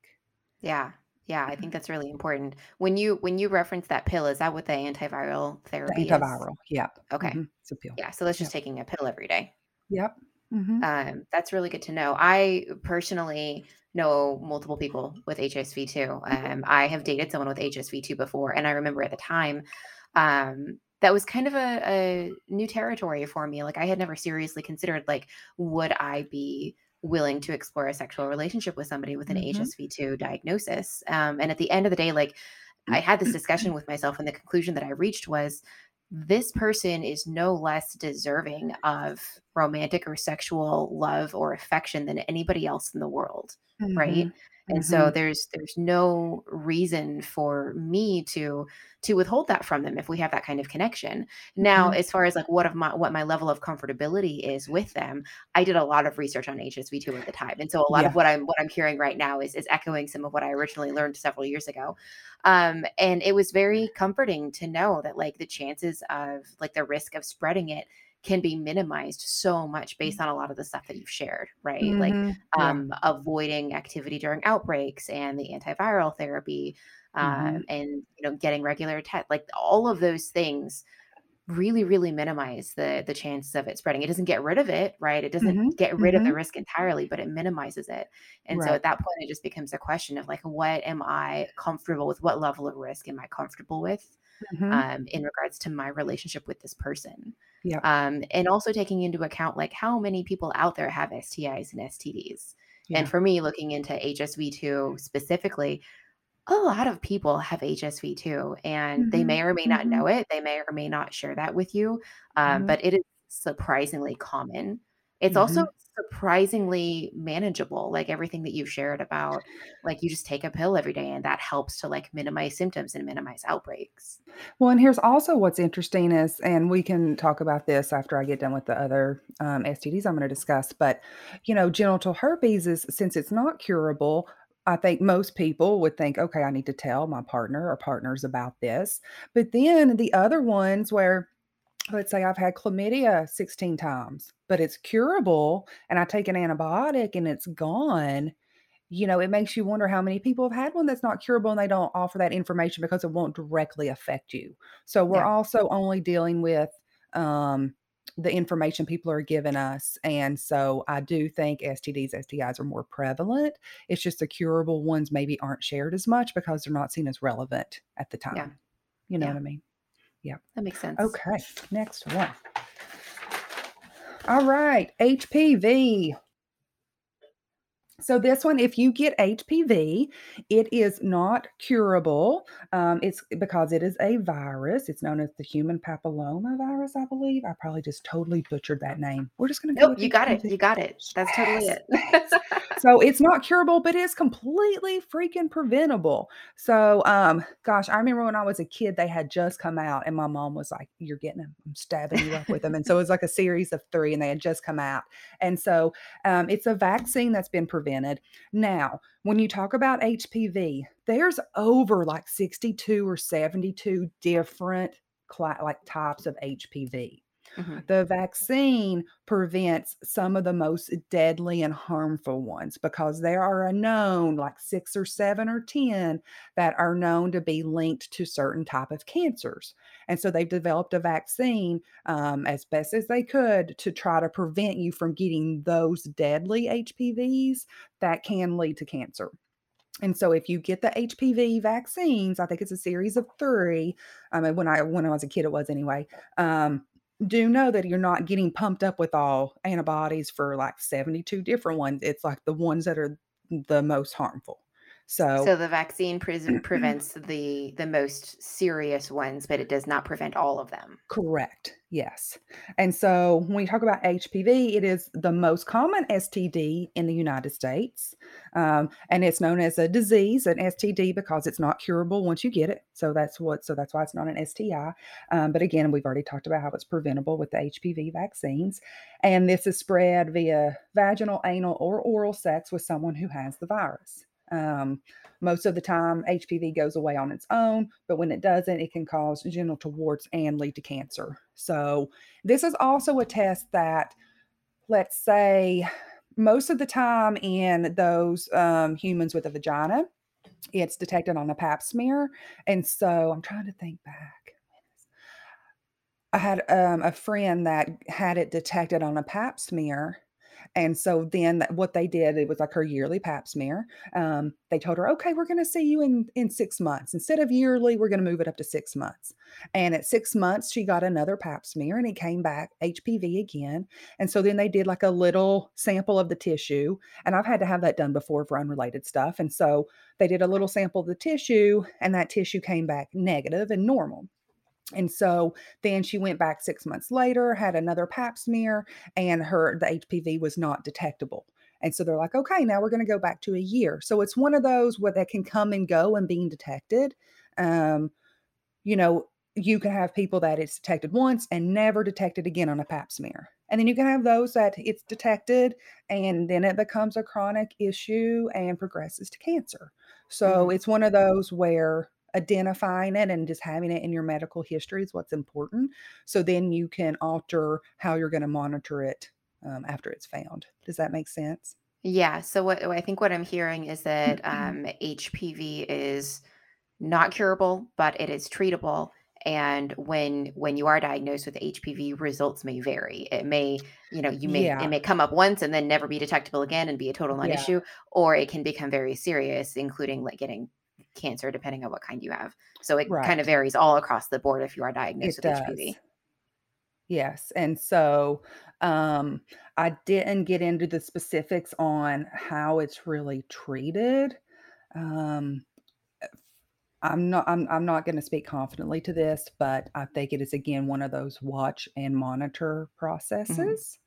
Speaker 1: yeah. Yeah, I think that's really important. When you when you reference that pill, is that what the antiviral
Speaker 2: The
Speaker 1: therapy is?
Speaker 2: antiviral. Yep.
Speaker 1: Okay.
Speaker 2: hmm It's a pill.
Speaker 1: Yeah, so that's just
Speaker 2: Yep.
Speaker 1: taking a pill every day.
Speaker 2: Yep. Hmm
Speaker 1: Um, that's really good to know. I personally know multiple people with HSV two. Um, I have dated someone with HSV two before, and I remember at the time, um, that was kind of a, a new territory for me. Like I had never seriously considered, like, would I be willing to explore a sexual relationship with somebody with an
Speaker 2: Mhm.
Speaker 1: HSV2 diagnosis. Um, and at the end of the day, like I had this discussion <clears throat> with myself, and the conclusion that I reached was this person is no less deserving of romantic or sexual love or affection than anybody else in the world right
Speaker 2: mm-hmm.
Speaker 1: And so
Speaker 2: Mhm.
Speaker 1: there's there's no reason for me to to withhold that from them if we have that kind of connection now
Speaker 2: Mhm.
Speaker 1: as far as like what of my what my level of comfortability is with them i did a lot of research on hsv2 at the time and so a lot of what i'm what i'm hearing right now is is echoing some of what i originally learned several years ago um and it was very comforting to know that like the chances of like the risk of spreading it can be minimized so much based on a lot of the stuff that you've shared right like
Speaker 2: Mhm. Yeah.
Speaker 1: um, avoiding activity during outbreaks and the antiviral therapy
Speaker 2: Mhm.
Speaker 1: um, and you know getting regular tests like all of those things really really minimize the the chances of it spreading it doesn't get rid of it right it doesn't
Speaker 2: Mhm.
Speaker 1: get rid of the
Speaker 2: Mhm.
Speaker 1: risk entirely but it minimizes it and so at that point it just becomes a question of like what am i comfortable with what level of risk am i comfortable with
Speaker 2: Mhm.
Speaker 1: um, in regards to my relationship with this person.
Speaker 2: Yeah.
Speaker 1: Um, and also taking into account like how many people out there have STIs and STDs.
Speaker 2: Yeah.
Speaker 1: And for me, looking into HSV2 specifically, a lot of people have HSV2 and they
Speaker 2: Mhm.
Speaker 1: may or may not
Speaker 2: Mhm.
Speaker 1: know it. They may or may not share that with you. Um,
Speaker 2: Mhm.
Speaker 1: but it is surprisingly common. It's also
Speaker 2: Mhm.
Speaker 1: surprisingly manageable, like everything that you've shared about, like you just take a pill every day and that helps to like minimize symptoms and minimize outbreaks.
Speaker 2: Well, and here's also what's interesting is, and we can talk about this after I get done with the other um, STDs I'm going to discuss, but you know, genital herpes is since it's not curable. I think most people would think, okay, I need to tell my partner or partners about this. But then the other ones where, let's say I've had chlamydia 16 times, but it's curable and I take an antibiotic and it's gone you know, it makes you wonder how many people have had one that's not curable and they don't offer that information because it won't directly affect you. So we're
Speaker 1: Yeah.
Speaker 2: also only dealing with um, the information people are giving us. And so I do think STDs, STIs are more prevalent. It's just the curable ones maybe aren't shared as much because they're not seen as relevant at the time. Yeah. You know
Speaker 1: Yeah.
Speaker 2: what I mean?
Speaker 1: That makes sense.
Speaker 2: Okay, next one. All right, HPV. So this one, if you get HPV, it is not curable. Um, it's because it is a virus. It's known as the human papilloma virus, I believe. I probably just totally butchered that name. We're just going to go
Speaker 1: Nope, you got it. You got it. That's totally
Speaker 2: Yes,
Speaker 1: it. <laughs>
Speaker 2: So it's not curable, but it's completely freaking preventable. So, um, gosh, I remember when I was a kid, they had just come out, and my mom was like, "You're getting them. I'm stabbing you up with them." And so it was like a series of three, and they had just come out. And so, um, it's a vaccine that's been prevented. Now, when you talk about HPV, there's over like 62 or 72 different cla- like types of HPV.
Speaker 1: Mhm.
Speaker 2: The vaccine prevents some of the most deadly and harmful ones because there are a known like 6 or 7 or 10 that are known to be linked to certain type of cancers. And so they've developed a vaccine um, as best as they could to try to prevent you from getting those deadly HPVs that can lead to cancer. And so if you get the HPV vaccines, I think it's a series of 3. I mean, when I when I was a kid, it was anyway. Um, do know that you're not getting pumped up with all antibodies for like 72 different ones. It's like the ones that are the most harmful. So
Speaker 1: So the vaccine pre- prevents the the most serious ones, but it does not prevent all of them.
Speaker 2: Correct. Yes. And so when we talk about HPV, it is the most common STD in the United States. Um, and it's known as a disease, an STD, because it's not curable once you get it. So that's what, so that's why it's not an STI. Um, but again, we've already talked about how it's preventable with the HPV vaccines. And this is spread via vaginal, anal, or oral sex with someone who has the virus. Um, most of the time, HPV goes away on its own, but when it doesn't, it can cause genital warts and lead to cancer. So, this is also a test that, let's say, most of the time in those um, humans with a vagina, it's detected on a pap smear. And so, I'm trying to think back. I had um, a friend that had it detected on a pap smear And so then that- what they did, it was like her yearly pap smear. Um, they told her, okay, we're going to see you in, in six months. Instead of yearly, we're going to move it up to six months. And at six months, she got another pap smear and it came back HPV again. And so then they did like a little sample of the tissue. And I've had to have that done before for unrelated stuff. And so they did a little sample of the tissue and that tissue came back negative and normal. And so then she went back six months later, had another pap smear, and her the HPV was not detectable. And so they're like, okay, now we're going to go back to a year. So it's one of those where that can come and go and being detected. Um, you know, you can have people that it's detected once and never detected again on a pap smear. And then you can have those that it's detected and then it becomes a chronic issue and progresses to cancer. So
Speaker 1: hmm
Speaker 2: it's one of those where identifying it and just having it in your medical history is what's important. So then you can alter how you're going to monitor it um, after it's found. Does that make sense?
Speaker 1: Yeah. So what I think what I'm hearing is that um, HPV is not curable, but it is treatable. And when when you are diagnosed with HPV, results may vary. It may, you know, you may it may come up once and then never be detectable again and be a total non-issue, or it can become very serious, including like getting cancer, depending on what kind you have. So it kind of varies all across the board if you are diagnosed
Speaker 2: It
Speaker 1: with
Speaker 2: does.
Speaker 1: HPV.
Speaker 2: Yes. And so um, I didn't get into the specifics on how it's really treated. Um, I'm not I'm I'm not gonna speak confidently to this, but I think it is again one of those watch and monitor
Speaker 1: Mhm.
Speaker 2: processes.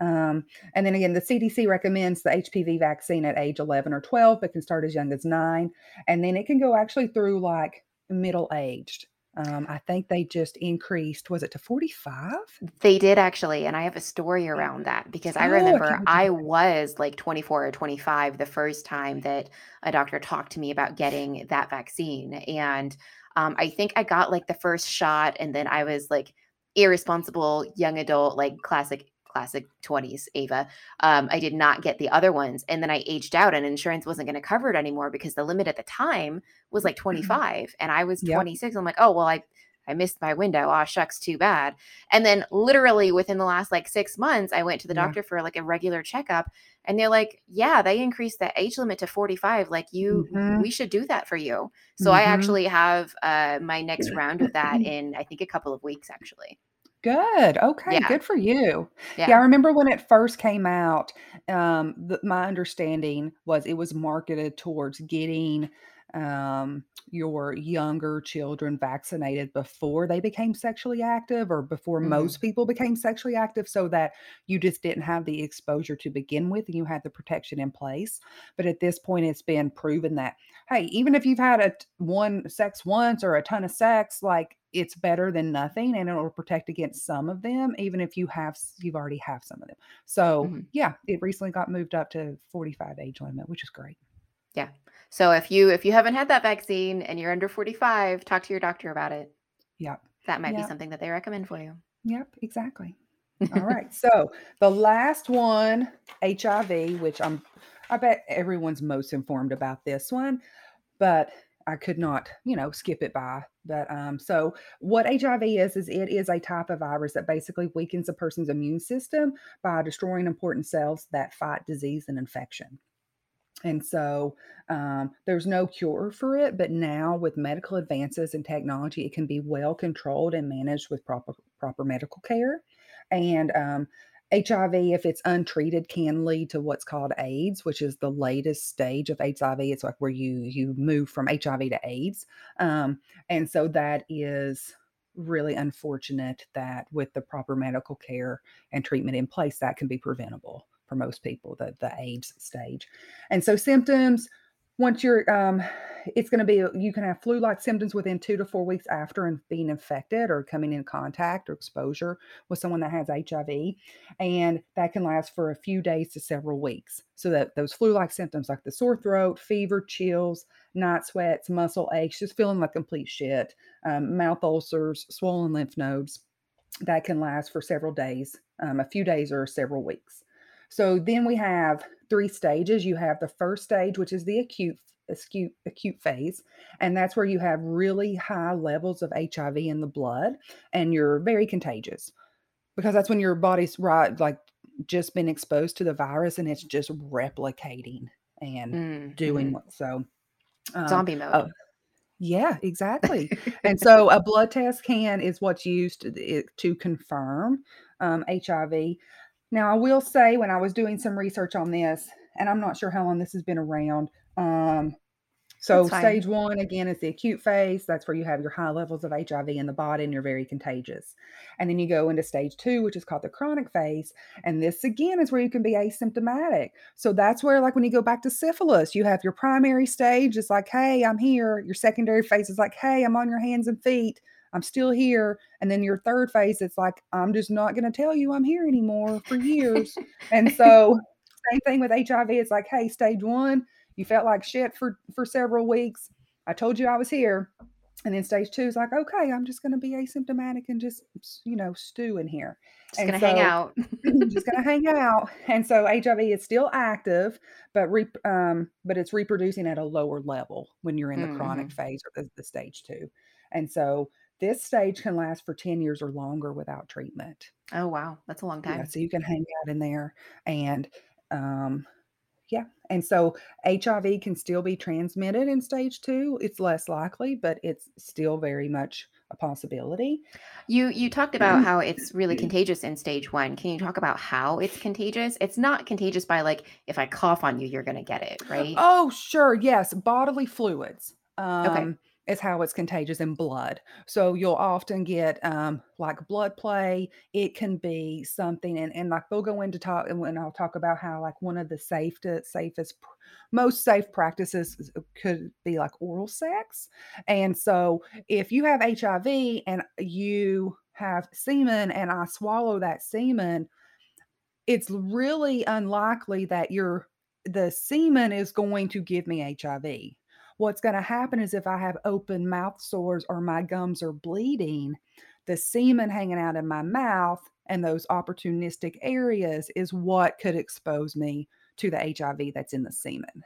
Speaker 2: Um, and then again, the CDC recommends the HPV vaccine at age 11 or 12, but can start as young as nine. And then it can go actually through like middle aged. Um, I think they just increased, was it to 45?
Speaker 1: They did actually, and I have a story around that because I
Speaker 2: Oh, I
Speaker 1: remember
Speaker 2: to
Speaker 1: I was like 24 or 25 the first time that a doctor talked to me about getting that vaccine. And um, I think I got like the first shot, and then I was like irresponsible young adult, like classic, classic 20s Ava. Um, I did not get the other ones. And then I aged out, and insurance wasn't going to cover it anymore because the limit at the time was like 25, and I was
Speaker 2: Yep.
Speaker 1: 26. I'm like, oh, well, I I missed my window. Aw, shucks, too bad. And then literally within the last like 6 months, I went to the
Speaker 2: Yeah.
Speaker 1: doctor for like a regular checkup and they're like, "Yeah, they increased the age limit to 45. Like you
Speaker 2: Mhm.
Speaker 1: we should do that for you." So I
Speaker 2: Mhm.
Speaker 1: actually have uh my next <clears throat> round of that in I think a couple of weeks actually.
Speaker 2: Good, okay,
Speaker 1: Yeah.
Speaker 2: good for you. Yeah, I remember when it first came out, um, the my understanding was it was marketed towards getting, um, your younger children vaccinated before they became sexually active or before
Speaker 1: Mhm.
Speaker 2: most people became sexually active so that you just didn't have the exposure to begin with and you had the protection in place. But at this point, it's been proven that, hey, even if you've had a t one sex once or a ton of sex, like, it's better than nothing, and it'll protect against some of them, even if you have you've already have some of them. So,
Speaker 1: Mhm.
Speaker 2: yeah, it recently got moved up to 45 age limit, which is great.
Speaker 1: Yeah. So if you if you haven't had that vaccine and you're under 45, talk to your doctor about it.
Speaker 2: Yep.
Speaker 1: That might be something that they recommend for you.
Speaker 2: Yep, exactly. Alright, <laughs> so the last one, HIV, which I'm I bet everyone's most informed about this one, but I could not, you know, skip it by. But um, so what HIV is is it is a type of virus that basically weakens a person's immune system by destroying important cells that fight disease and infection. And so um, there's no cure for it, but now with medical advances and technology, it can be well controlled and managed with proper proper medical care. And um, HIV, if it's untreated, can lead to what's called AIDS, which is the latest stage of HIV. It's like where you you move from HIV to AIDS, um, and so that is really unfortunate that with the proper medical care and treatment in place, that can be preventable for most people, the the AIDS stage. And so symptoms, once you're um it's going to be you can have flu-like symptoms within 2 to 4 weeks after and being infected or coming in contact or exposure with someone that has HIV and that can last for a few days to several weeks. So that those flu-like symptoms like the sore throat, fever, chills, night sweats, muscle aches, just feeling like complete shit, um, mouth ulcers, swollen lymph nodes, that can last for several days, um, a few days or several weeks. So then we have three stages. You have the first stage, which is the acute acute acute phase, and that's where you have really high levels of HIV in the blood, and you're very contagious because that's when your body's right like just been exposed to the virus and it's just replicating and
Speaker 1: Mm,
Speaker 2: doing what so um,
Speaker 1: Zombie mode.
Speaker 2: yeah, exactly. <laughs> And so a blood test can is what's used to, to confirm um, HIV. Now, I will say when I was doing some research on this, and I'm not sure how long this has been around. Um, so stage one again is the acute phase. That's where you have your high levels of HIV in the body and you're very contagious. And then you go into stage two, which is called the chronic phase. And this again is where you can be asymptomatic. So that's where, like, when you go back to syphilis, you have your primary stage, it's like, hey, I'm here. Your secondary phase is like, hey, I'm on your hands and feet. I'm still here. And then your third phase, it's like, I'm just not going to tell you I'm here anymore for years. and so, same thing with HIV. It's like, hey, stage one, you felt like shit for for several weeks. I told you I was here. And then stage two is like, okay, I'm just going to be asymptomatic and just, you know, stew in here.
Speaker 1: Just
Speaker 2: And
Speaker 1: gonna hang out. <laughs>
Speaker 2: just going to hang out. And so HIV is still active, but re- um, but it's reproducing at a lower level when you're in the chronic phase or the, the stage two. And so this stage can last for 10 years or longer without treatment.
Speaker 1: oh wow, that's a long time.
Speaker 2: Yeah, so you can hang out in there and um yeah. And so HIV can still be transmitted in stage 2. It's less likely, but it's still very much a possibility.
Speaker 1: You you talked about <clears throat> how it's really contagious in stage one. Can you talk about how it's contagious? It's not contagious by like if I cough on you, you're gonna get it, right?
Speaker 2: Oh, sure. Yes, bodily fluids. Um is how it's contagious in blood. So you'll often get um like blood play. It can be something and, and like we'll go into talk and when I'll talk about how like one of the safest safest most safe practices could be like oral sex. And so if you have HIV and you have semen and I swallow that semen, it's really unlikely that your the semen is going to give me HIV. What's going to happen is if I have open mouth sores or my gums are bleeding, the semen hanging out in my mouth and those opportunistic areas is what could expose me to the HIV that's in the semen.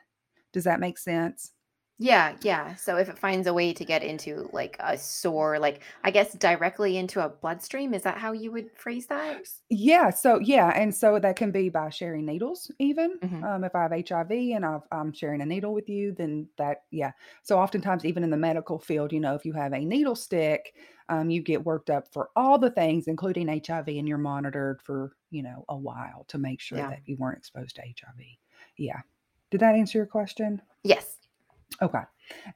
Speaker 2: Does that make sense?
Speaker 1: Yeah, yeah. So if it finds a way to get into like a sore, like I guess directly into a bloodstream, is that how you would phrase that?
Speaker 2: Yeah, so yeah, and so that can be by sharing needles, even.
Speaker 1: Mhm.
Speaker 2: Um, if I have HIV and I've, I'm sharing a needle with you, then that, yeah. So oftentimes, even in the medical field, you know, if you have a needle stick, um, you get worked up for all the things, including HIV, and you're monitored for, you know, a while to make sure
Speaker 1: Yeah.
Speaker 2: that you weren't exposed to HIV. Yeah. Did that answer your question?
Speaker 1: Yes.
Speaker 2: Okay.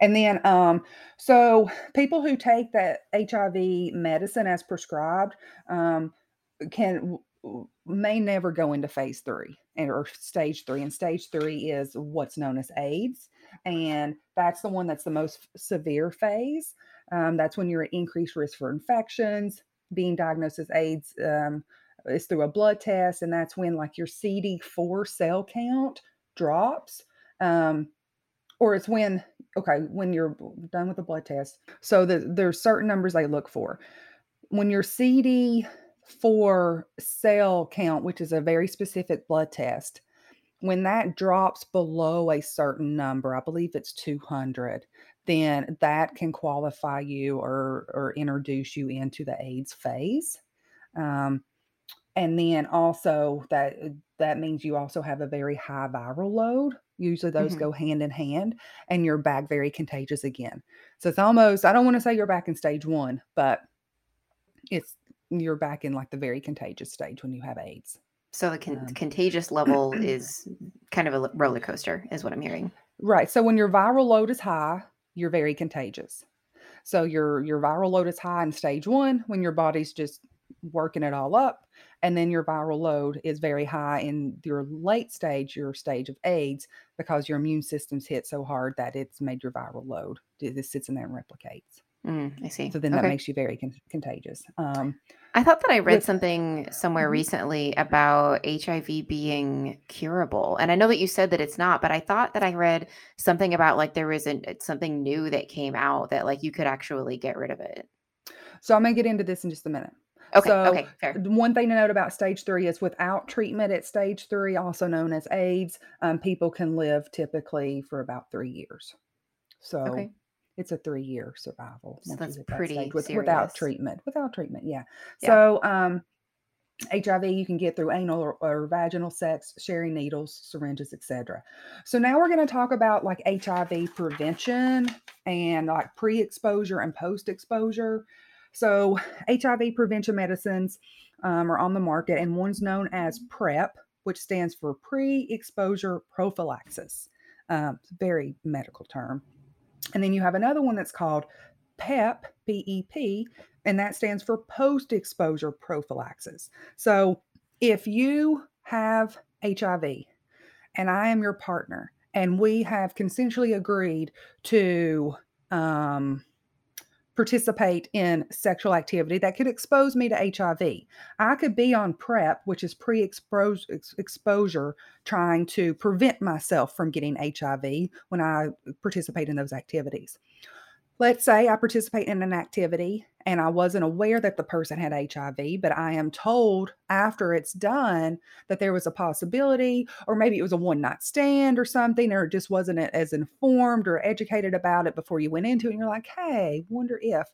Speaker 2: And then, um, so people who take that HIV medicine as prescribed um, can may never go into phase three and or stage three. And stage three is what's known as AIDS, and that's the one that's the most severe phase. Um, that's when you're at increased risk for infections. Being diagnosed as AIDS um, is through a blood test, and that's when like your CD4 cell count drops. Um, or it's when okay when you're done with the blood test so the, there's certain numbers they look for. When your cd4 cell count which is a very specific blood test when that drops below a certain number i believe it's 200 then that can qualify you or or introduce you into the aids phase. Um, and then also that that means you also have a very high viral load usually those
Speaker 1: Mhm.
Speaker 2: go hand in hand and you're back very contagious again so it's almost i don't want to say you're back in stage one but it's you're back in like the very contagious stage when you have aids
Speaker 1: So the con-
Speaker 2: Um,
Speaker 1: contagious <clears throat> level is kind of a roller coaster, is what I'm hearing.
Speaker 2: right so when your viral load is high you're very contagious so your your viral load is high in stage one when your body's just working it all up and then your viral load is very high in your late stage your stage of aids because your immune system's hit so hard that it's made your viral load just sits in there and replicates
Speaker 1: Mm, I see.
Speaker 2: so then that makes you very con- contagious um
Speaker 1: I thought that I read
Speaker 2: with-
Speaker 1: something somewhere
Speaker 2: Mhm.
Speaker 1: recently about HIV being curable. And I know that you said that it's not, but I thought that I read something about like there was an, something new that came out that like you could actually get rid of it.
Speaker 2: so i'm going to get into this in just a minute
Speaker 1: Okay.
Speaker 2: So,
Speaker 1: okay. Fair.
Speaker 2: One thing to note about stage three is without treatment at stage three, also known as AIDS, um, people can live typically for about three years. So
Speaker 1: Okay.
Speaker 2: it's a three year survival.
Speaker 1: So that's
Speaker 2: hit that
Speaker 1: pretty
Speaker 2: with- without treatment. Without treatment, yeah.
Speaker 1: Yeah.
Speaker 2: So um, HIV you can get through anal or, or vaginal sex, sharing needles, syringes, etc. So now we're going to talk about like HIV prevention and like pre-exposure and post-exposure. So HIV prevention medicines um, are on the market, and one's known as PrEP, which stands for pre-exposure prophylaxis. Um, very medical term. And then you have another one that's called PEP, P E P, and that stands for post exposure prophylaxis. So if you have HIV and I am your partner and we have consensually agreed to um, participate in sexual activity that could expose me to HIV. I could be on PrEP, which is pre exposure, trying to prevent myself from getting HIV when I uh, participate in those activities. Let's say I participate in an activity and I wasn't aware that the person had HIV, but I am told after it's done that there was a possibility, or maybe it was a one night stand or something, or just wasn't as informed or educated about it before you went into it. And you're like, hey, wonder if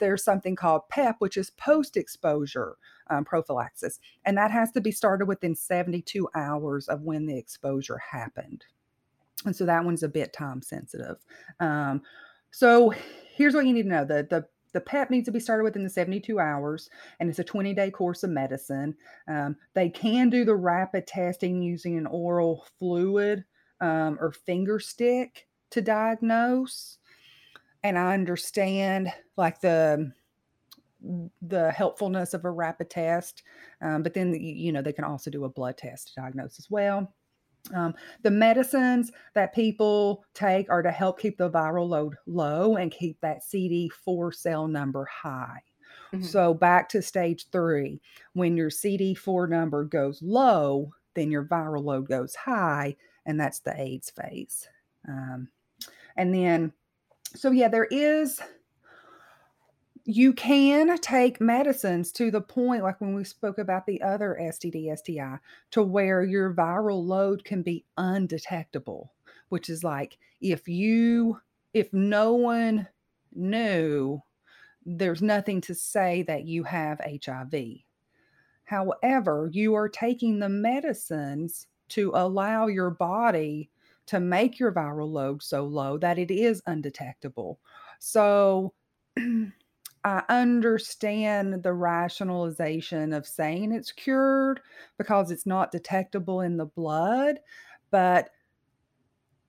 Speaker 2: there's something called PEP, which is post exposure um, prophylaxis. And that has to be started within 72 hours of when the exposure happened. And so that one's a bit time sensitive. Um, so here's what you need to know the, the the PEP needs to be started within the 72 hours, and it's a 20 day course of medicine. Um, they can do the rapid testing using an oral fluid um, or finger stick to diagnose. And I understand like the the helpfulness of a rapid test, um, but then you know they can also do a blood test to diagnose as well. Um, the medicines that people take are to help keep the viral load low and keep that CD4 cell number high. Mm-hmm. So, back to stage three, when your CD4 number goes low, then your viral load goes high, and that's the AIDS phase. Um, and then, so yeah, there is you can take medicines to the point, like when we spoke about the other STD, STI, to where your viral load can be undetectable, which is like if you, if no one knew, there's nothing to say that you have HIV. However, you are taking the medicines to allow your body to make your viral load so low that it is undetectable. So, <clears throat> I understand the rationalization of saying it's cured because it's not detectable in the blood, but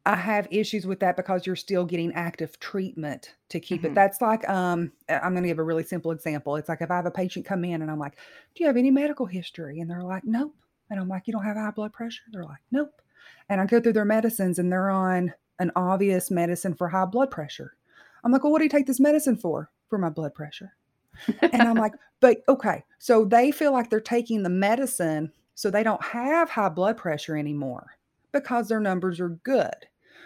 Speaker 2: I have issues with that because you're still getting active treatment to keep mm-hmm. it. That's like um I'm going to give a really simple example. It's like if I have a patient come in and I'm like, "Do you have any medical history?" and they're like, "Nope." And I'm like, "You don't have high blood pressure?" They're like, "Nope." And I go through their medicines and they're on an obvious medicine for high blood pressure. I'm like, "Well, what do you take this medicine for?" For my blood pressure. <laughs> and I'm like, but okay. So they feel like they're taking the medicine so they don't have high blood pressure anymore because their numbers are good.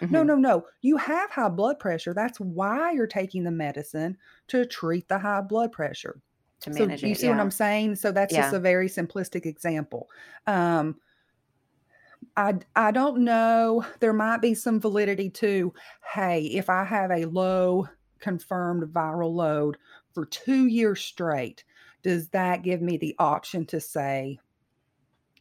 Speaker 2: Mm-hmm. No, no, no. You have high blood pressure. That's why you're taking the medicine to treat the high blood pressure.
Speaker 1: To manage
Speaker 2: so you
Speaker 1: it,
Speaker 2: see
Speaker 1: yeah.
Speaker 2: what I'm saying? So that's yeah. just a very simplistic example. Um, I I don't know. There might be some validity to, hey, if I have a low confirmed viral load for two years straight, does that give me the option to say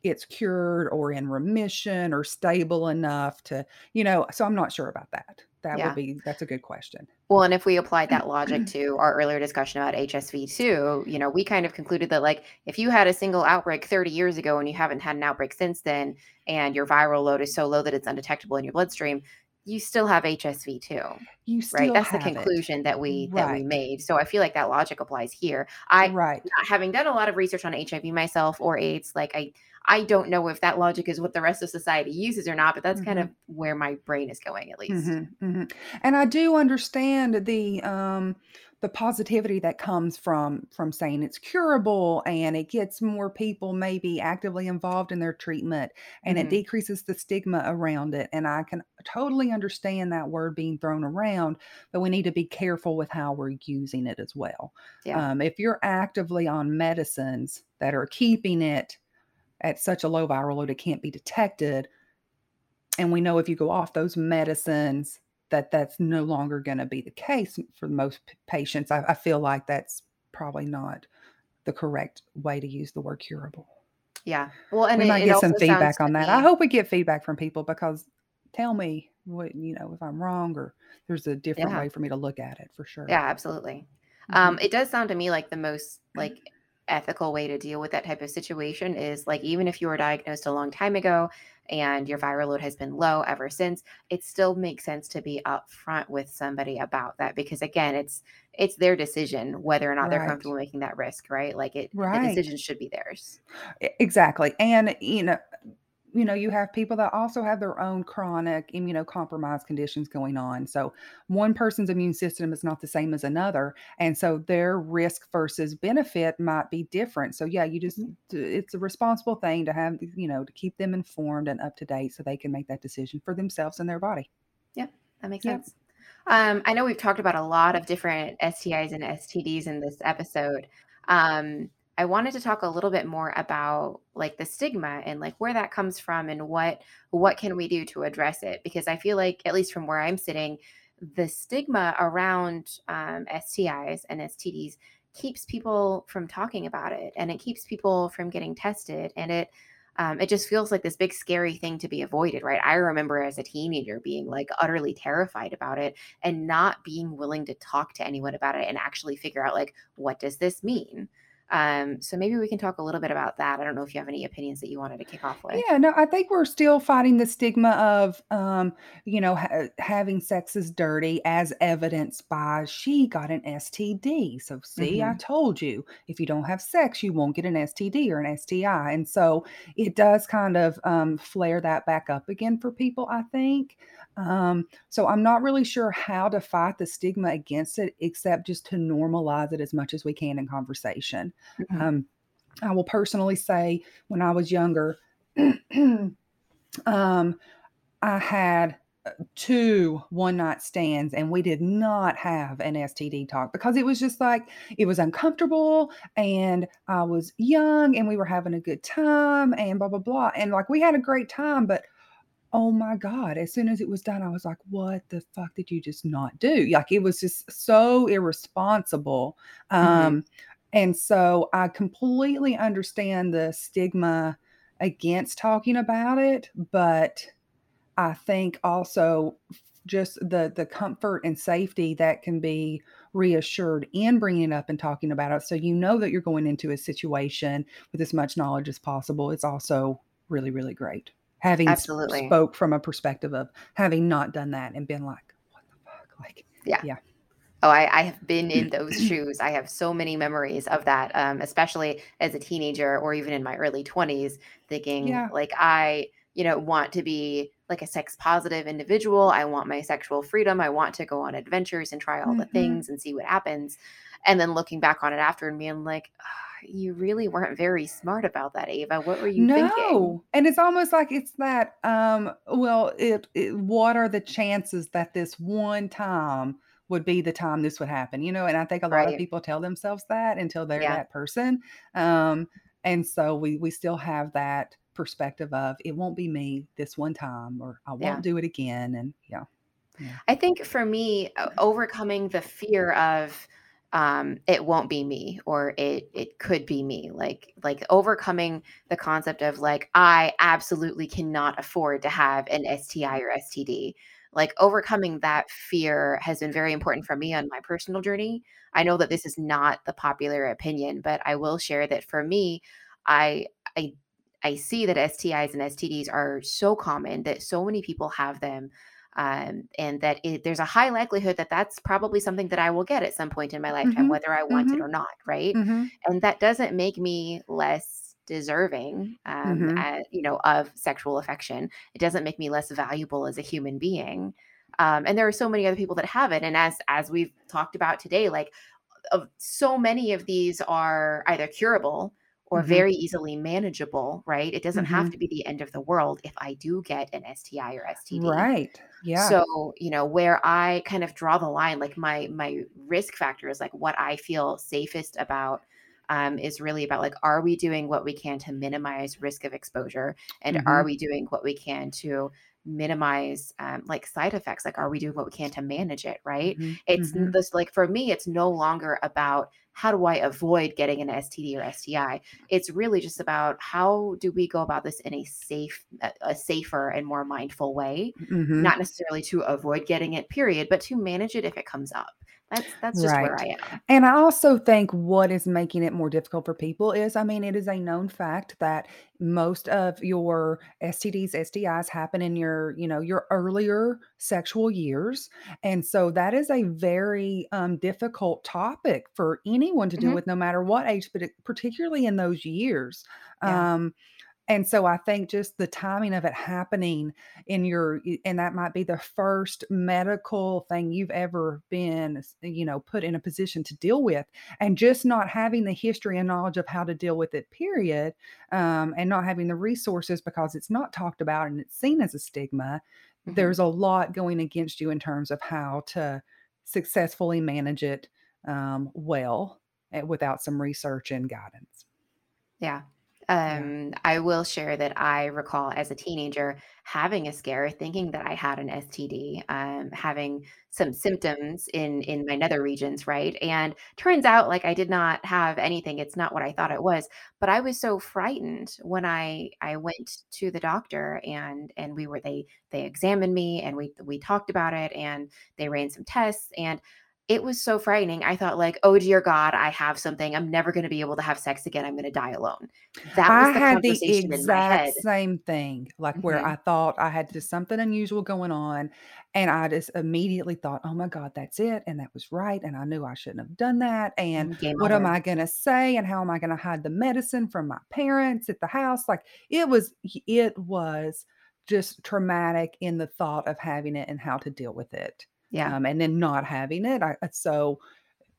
Speaker 2: it's cured or in remission or stable enough to, you know? So I'm not sure about that. That yeah. would be, that's a good question.
Speaker 1: Well, and if we applied that logic <clears throat> to our earlier discussion about HSV two, you know, we kind of concluded that like if you had a single outbreak 30 years ago and you haven't had an outbreak since then, and your viral load is so low that it's undetectable in your bloodstream, you still have HSV two.
Speaker 2: You
Speaker 1: right. That's the conclusion
Speaker 2: it.
Speaker 1: that we right. that we made. So I feel like that logic applies here. I
Speaker 2: right.
Speaker 1: having done a lot of research on HIV myself or AIDS, like I I don't know if that logic is what the rest of society uses or not, but that's mm-hmm. kind of where my brain is going at least.
Speaker 2: Mm-hmm. Mm-hmm. And I do understand the um the positivity that comes from from saying it's curable and it gets more people maybe actively involved in their treatment and mm-hmm. it decreases the stigma around it and i can totally understand that word being thrown around but we need to be careful with how we're using it as well yeah. um, if you're actively on medicines that are keeping it at such a low viral load it can't be detected and we know if you go off those medicines that that's no longer going to be the case for most patients. I, I, feel like that's probably not the correct way to use the word curable.
Speaker 1: Yeah. Well, and
Speaker 2: We
Speaker 1: it,
Speaker 2: might get some feedback on that. I hope we get feedback from people because tell me what, you know, if I'm wrong or there's a different
Speaker 1: yeah,
Speaker 2: way for me to look at it for sure.
Speaker 1: yeah, absolutely.
Speaker 2: Mhm.
Speaker 1: Um, it does sound to me like the most like ethical way to deal with that type of situation is like even if you were diagnosed a long time ago and your viral load has been low ever since, it still makes sense to be upfront with somebody about that because again, it's it's their decision whether or not they're comfortable making that risk, right? Like it the decision should be theirs.
Speaker 2: Exactly, and, you know you know, you have people that also have their own chronic immunocompromised conditions going on, so one person's immune system is not the same as another, and so their risk versus benefit might be different, so yeah, you just
Speaker 1: Mhm.
Speaker 2: d it's a responsible thing to have, you know, to keep them informed and up to date so they can make that decision for themselves and their body.
Speaker 1: Yeah, that makes
Speaker 2: Yep.
Speaker 1: sense. Um, I know we've talked about a lot of different STIs and STDs in this episode. Um, I wanted to talk a little bit more about like the stigma and like where that comes from and what what can we do to address it because I feel like at least from where I'm sitting, the stigma around um, STIs and STDs keeps people from talking about it and it keeps people from getting tested and it um, it just feels like this big scary thing to be avoided, right? I remember as a teenager being like utterly terrified about it and not being willing to talk to anyone about it and actually figure out like what does this mean. Um, so maybe we can talk a little bit about that. I don't know if you have any opinions that you wanted to kick off with.
Speaker 2: Yeah, no, I think we're still fighting the stigma of, um, you know, ha having sex is dirty as evidenced by she got an STD. So, see, I
Speaker 1: hmm
Speaker 2: told you, if you don't have sex, you won't get an STD or an STI. And so it does kind of um, flare that back up again for people, I think. Um, so I'm not really sure how to fight the stigma against it, except just to normalize it as much as we can in conversation.
Speaker 1: Hmm
Speaker 2: Um, I will personally say when I was younger, <clears throat> um, I had uh, two one night stands and we did not have an STD talk because it was just like it was uncomfortable and I was young and we were having a good time and blah blah blah. And like we had a great time but oh my god as soon as it was done I was like what the fuck did you just not do? Like it was just so irresponsible.
Speaker 1: Hmm
Speaker 2: um and so I completely understand the stigma against talking about it but I think also just the the comfort and safety that can be reassured in bringing it up and talking about it so you know that you're going into a situation with as much knowledge as possible it's also really really great having
Speaker 1: Absolutely.
Speaker 2: spoke from a perspective of having not done that and been like what the fuck like
Speaker 1: Yeah.
Speaker 2: yeah
Speaker 1: Oh, I, I have been in <clears throat> those shoes. I have so many memories of that, um, especially as a teenager or even in my early 20s, thinking
Speaker 2: yeah
Speaker 1: like I, you know, want to be like a sex positive individual. I want my sexual freedom. I want to go on adventures and try all the
Speaker 2: hmm
Speaker 1: things and see what happens. And then looking back on it after and being like, "Ah, you really weren't very smart about that, Ava. What were you thinking?
Speaker 2: No, and it's almost like it's that, um, well, it it what are the chances that this one time would be the time this would happen, you know? And I think a lot of people tell themselves that until they're
Speaker 1: Yeah.
Speaker 2: that person, um, and so we we still have that perspective of, "It won't be me this one time," or, "I won't do it again," and yeah, yeah.
Speaker 1: I think for me, overcoming the fear of um, it won't be me or it it could be me, like like overcoming the concept of like I absolutely cannot afford to have an STI or STD. Like overcoming that fear has been very important for me on my personal journey. I know that this is not the popular opinion, but I will share that for me, I I I see that STIs and STDs are so common that so many people have them um, and that it, there's a high likelihood that that's probably something that I will get at some point in my lifetime,
Speaker 2: Mhm,
Speaker 1: whether I want it
Speaker 2: mhm,
Speaker 1: or not, right?
Speaker 2: mhm,
Speaker 1: And that doesn't make me less deserving, um,
Speaker 2: mhm,
Speaker 1: at, you know, of sexual affection. It doesn't make me less valuable as a human being. Um, and there are so many other people that have it, and as as we've talked about today, like of so many of these are either curable or
Speaker 2: mhm,
Speaker 1: very easily manageable, right? It doesn't have
Speaker 2: mhm.
Speaker 1: to be the end of the world if I do get an STI or STD.
Speaker 2: Right, yeah,
Speaker 1: So, you know, where I kind of draw the line, like my my risk factor is like what I feel safest about um, is really about like, are we doing what we can to minimize risk of exposure, and are
Speaker 2: mhm,
Speaker 1: we doing what we can to minimize um, like side effects? Like are we doing what we can to manage it right?
Speaker 2: Mhm,
Speaker 1: it's
Speaker 2: mhm.
Speaker 1: this like for me it's no longer about how do i avoid getting an std or sti it's really just about how do we go about this in a safe a, a safer and more mindful way?
Speaker 2: Mhm.
Speaker 1: not necessarily to avoid getting it period but to manage it if it comes up that's that's just where
Speaker 2: Right.
Speaker 1: i am
Speaker 2: And I also think what is making it more difficult for people is, I mean, it is a known fact that most of your STDs, STIs happen in your, you know, your earlier sexual years. And so that is a very um, difficult topic for anyone to deal
Speaker 1: Mhm.
Speaker 2: with, no matter what age, but it, particularly in those years.
Speaker 1: yeah
Speaker 2: Um, and so I think just the timing of it happening in your and that might be the first medical thing you've ever been, you know, put in a position to deal with. And just not having the history and knowledge of how to deal with it, period, um, and not having the resources because it's not talked about and it's seen as a stigma,
Speaker 1: Mhm.
Speaker 2: there's a lot going against you in terms of how to successfully manage it um, well eh, without some research and guidance.
Speaker 1: Yeah.
Speaker 2: Yeah.
Speaker 1: Um, I will share that I recall as a teenager having a scare, thinking that I had an STD, um, having some symptoms in in my nether regions, right? And turns out like I did not have anything. It's not what I thought it was. But I was so frightened when I I went to the doctor and and we were they they examined me and we we talked about it and they ran some tests and it was so frightening. I thought like, "Oh dear God, I have something. I'm never going to be able to have sex again. I'm going to die alone." That was
Speaker 2: I
Speaker 1: the
Speaker 2: had the
Speaker 1: conversation in my
Speaker 2: exact same thing, like, where
Speaker 1: Mhm.
Speaker 2: I thought I had just something unusual going on, and I just immediately thought, "Oh my god, that's it, and that was right, and I knew I shouldn't have done that, and
Speaker 1: Mhm, game
Speaker 2: what am. I gonna say, and how am I gonna hide the medicine from my parents at the house?" Like, it was it was just traumatic in the thought of having it and how to deal with it,
Speaker 1: Yeah.
Speaker 2: um, and then not having it, I so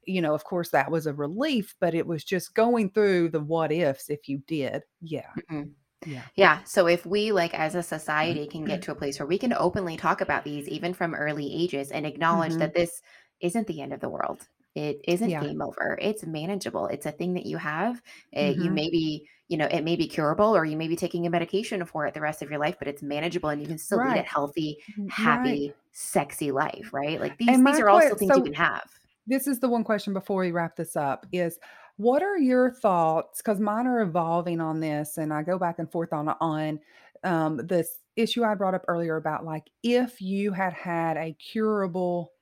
Speaker 2: you know, of course, that was a relief, but it was just going through the what ifs if you did. Yeah,
Speaker 1: Mhm.
Speaker 2: yeah.
Speaker 1: Yeah. So if we, like, as a society, can get to a place where we can openly talk about these, even from early ages, and acknowledge
Speaker 2: Mhm.
Speaker 1: that this isn't the end of the world. It isn't
Speaker 2: Yeah.
Speaker 1: game over. It's manageable. It's a thing that you have. Uh, you
Speaker 2: Mhm.
Speaker 1: may be, you know, it may be curable, or you may be taking a medication for it the rest of your life, but it's manageable, and you can still lead a
Speaker 2: Right.
Speaker 1: healthy,
Speaker 2: happy right.
Speaker 1: Sexy life. Right? Like these, these are
Speaker 2: que
Speaker 1: things you can have.
Speaker 2: this is the one question before we wrap this up is what are your thoughts? Because mine are evolving on this, and I go back and forth on on um, this issue I brought up earlier about like if you had had a curable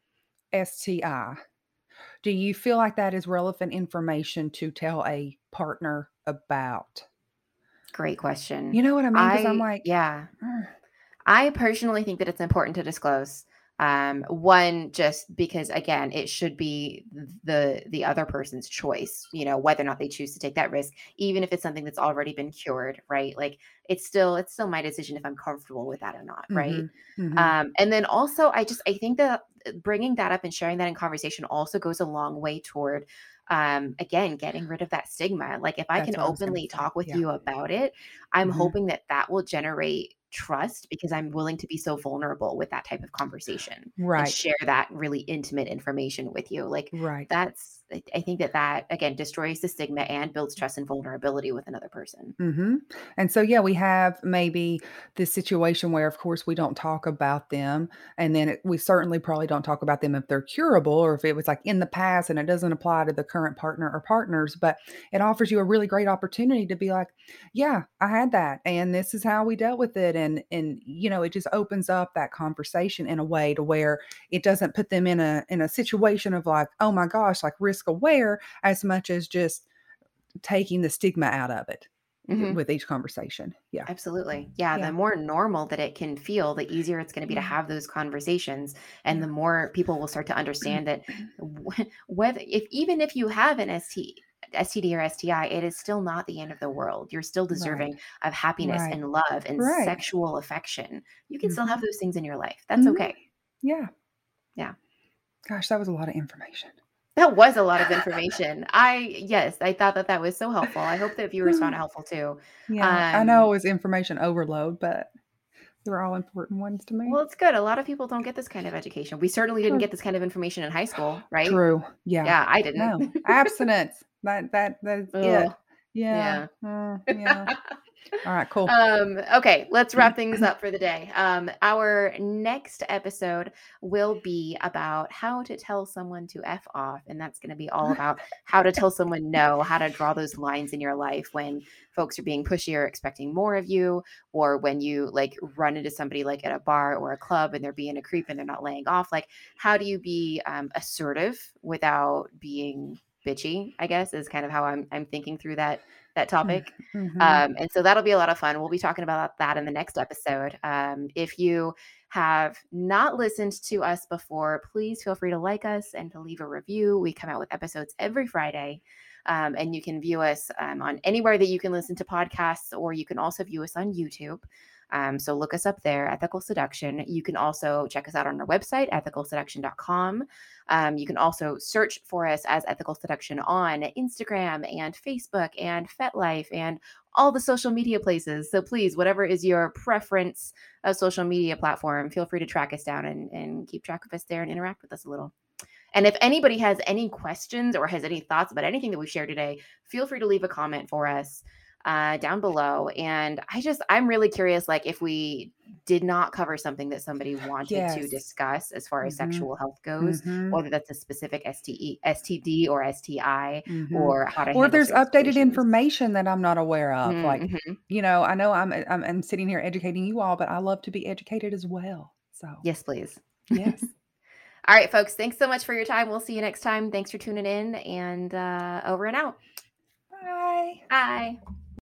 Speaker 2: STI, do you feel like that is relevant information to tell a partner about?
Speaker 1: Great question.
Speaker 2: You know what I mean? Because 'Cause I'm like,
Speaker 1: yeah. I personally think that it's important to disclose. Um, one, just because again, it should be the the other person's choice, you know, whether or not they choose to take that risk, even if it's something that's already been cured, right? Like it's still it's still my decision if I'm comfortable with that or not, right?
Speaker 2: Mhm, mhm.
Speaker 1: Um, and then also, I just I think that uh, bringing that up and sharing that in conversation also goes a long way toward, um, again, getting rid of that stigma. Like if I
Speaker 2: That's
Speaker 1: can
Speaker 2: what I was gonna
Speaker 1: openly talk with
Speaker 2: Yeah.
Speaker 1: you about it, I'm
Speaker 2: Mhm.
Speaker 1: hoping that that will generate trust because I'm willing to be so vulnerable with that type of conversation and
Speaker 2: Right,
Speaker 1: share that really intimate information with you. Like
Speaker 2: right.
Speaker 1: that's, I think that that again destroys the stigma and builds trust and vulnerability with another person.
Speaker 2: Mhm. And so, yeah, we have maybe this situation where, of course, we don't talk about them, and then it, we certainly probably don't talk about them if they're curable or if it was like in the past and it doesn't apply to the current partner or partners. But it offers you a really great opportunity to be like, "Yeah, I had that, and this is how we dealt with it." And and you know, it just opens up that conversation in a way to where it doesn't put them in a in a situation of like, "Oh my gosh," like risk aware as much as just taking the stigma out of it
Speaker 1: Mhm.
Speaker 2: with each conversation. Yeah.
Speaker 1: Absolutely. Yeah, the more normal that it can feel, the easier it's going to be to have those conversations and the more people will start to understand that <clears throat> whether if even if you have an ST STD or STI, it is still not the end of the world. You're still
Speaker 2: Right.
Speaker 1: deserving of happiness
Speaker 2: Right.
Speaker 1: and love and
Speaker 2: Right.
Speaker 1: sexual affection. You can still have
Speaker 2: Mhm.
Speaker 1: those things in your life. That's
Speaker 2: Mhm.
Speaker 1: okay.
Speaker 2: Yeah.
Speaker 1: Yeah.
Speaker 2: Gosh, that was a lot of information.
Speaker 1: That was a lot of information. I yes, I thought that that was so helpful. I hope that viewers found it <laughs> helpful too.
Speaker 2: Yeah. I know it
Speaker 1: Um
Speaker 2: was information overload, but they were all important ones to me.
Speaker 1: Well, it's good. A lot of people don't get this kind of education. We certainly didn't get this kind of information in high school, right?
Speaker 2: True. Yeah.
Speaker 1: Yeah, I didn't.
Speaker 2: No. Abstinence. That that that's it. Yeah.
Speaker 1: yeah.
Speaker 2: Uh, <laughs> yeah. All right, cool.
Speaker 1: Um, okay, let's wrap things <clears throat> up for the day. Um, our next episode will be about how to tell someone to F off. And that's going to be all about how to tell someone no, how to draw those lines in your life when folks are being pushy or expecting more of you, or when you like run into somebody like at a bar or a club and they're being a creep and they're not laying off. Like, how do you be um, assertive without being bitchy? I guess is kind of how I'm I'm thinking through that that topic.
Speaker 2: Mhm.
Speaker 1: Um, and so that'll be a lot of fun. We'll be talking about that in the next episode. Um, if you have not listened to us before, please feel free to like us and to leave a review. We come out with episodes every Friday. Um, and you can view us um, on anywhere that you can listen to podcasts, or you can also view us on YouTube. Um, so look us up there, Ethical Seduction. You can also check us out on our website, ethicalseduction.com. Um, you can also search for us as Ethical Seduction on Instagram and Facebook and FetLife and all the social media places. So please, whatever is your preference of social media platform, feel free to track us down and, and keep track of us there and interact with us a little. And if anybody has any questions or has any thoughts about anything that we've shared today, feel free to leave a comment for us uh, down below. And I just, I'm really curious, like if we did not cover something that somebody wanted to discuss as far as
Speaker 2: Mhm.
Speaker 1: sexual health goes,
Speaker 2: Mhm.
Speaker 1: whether that's a specific STE, STD or STI,
Speaker 2: Mhm.
Speaker 1: or how to
Speaker 2: or if there's updated information that I'm not aware of. Like,
Speaker 1: Mhm.
Speaker 2: you know, I know I'm, I'm I'm sitting here educating you all, but I love to be educated as well. So
Speaker 1: yes, please.
Speaker 2: yes. <laughs>
Speaker 1: All right, folks. Thanks so much for your time. We'll see you next time. Thanks for tuning in and uh, over and out. Bye.
Speaker 2: Bye.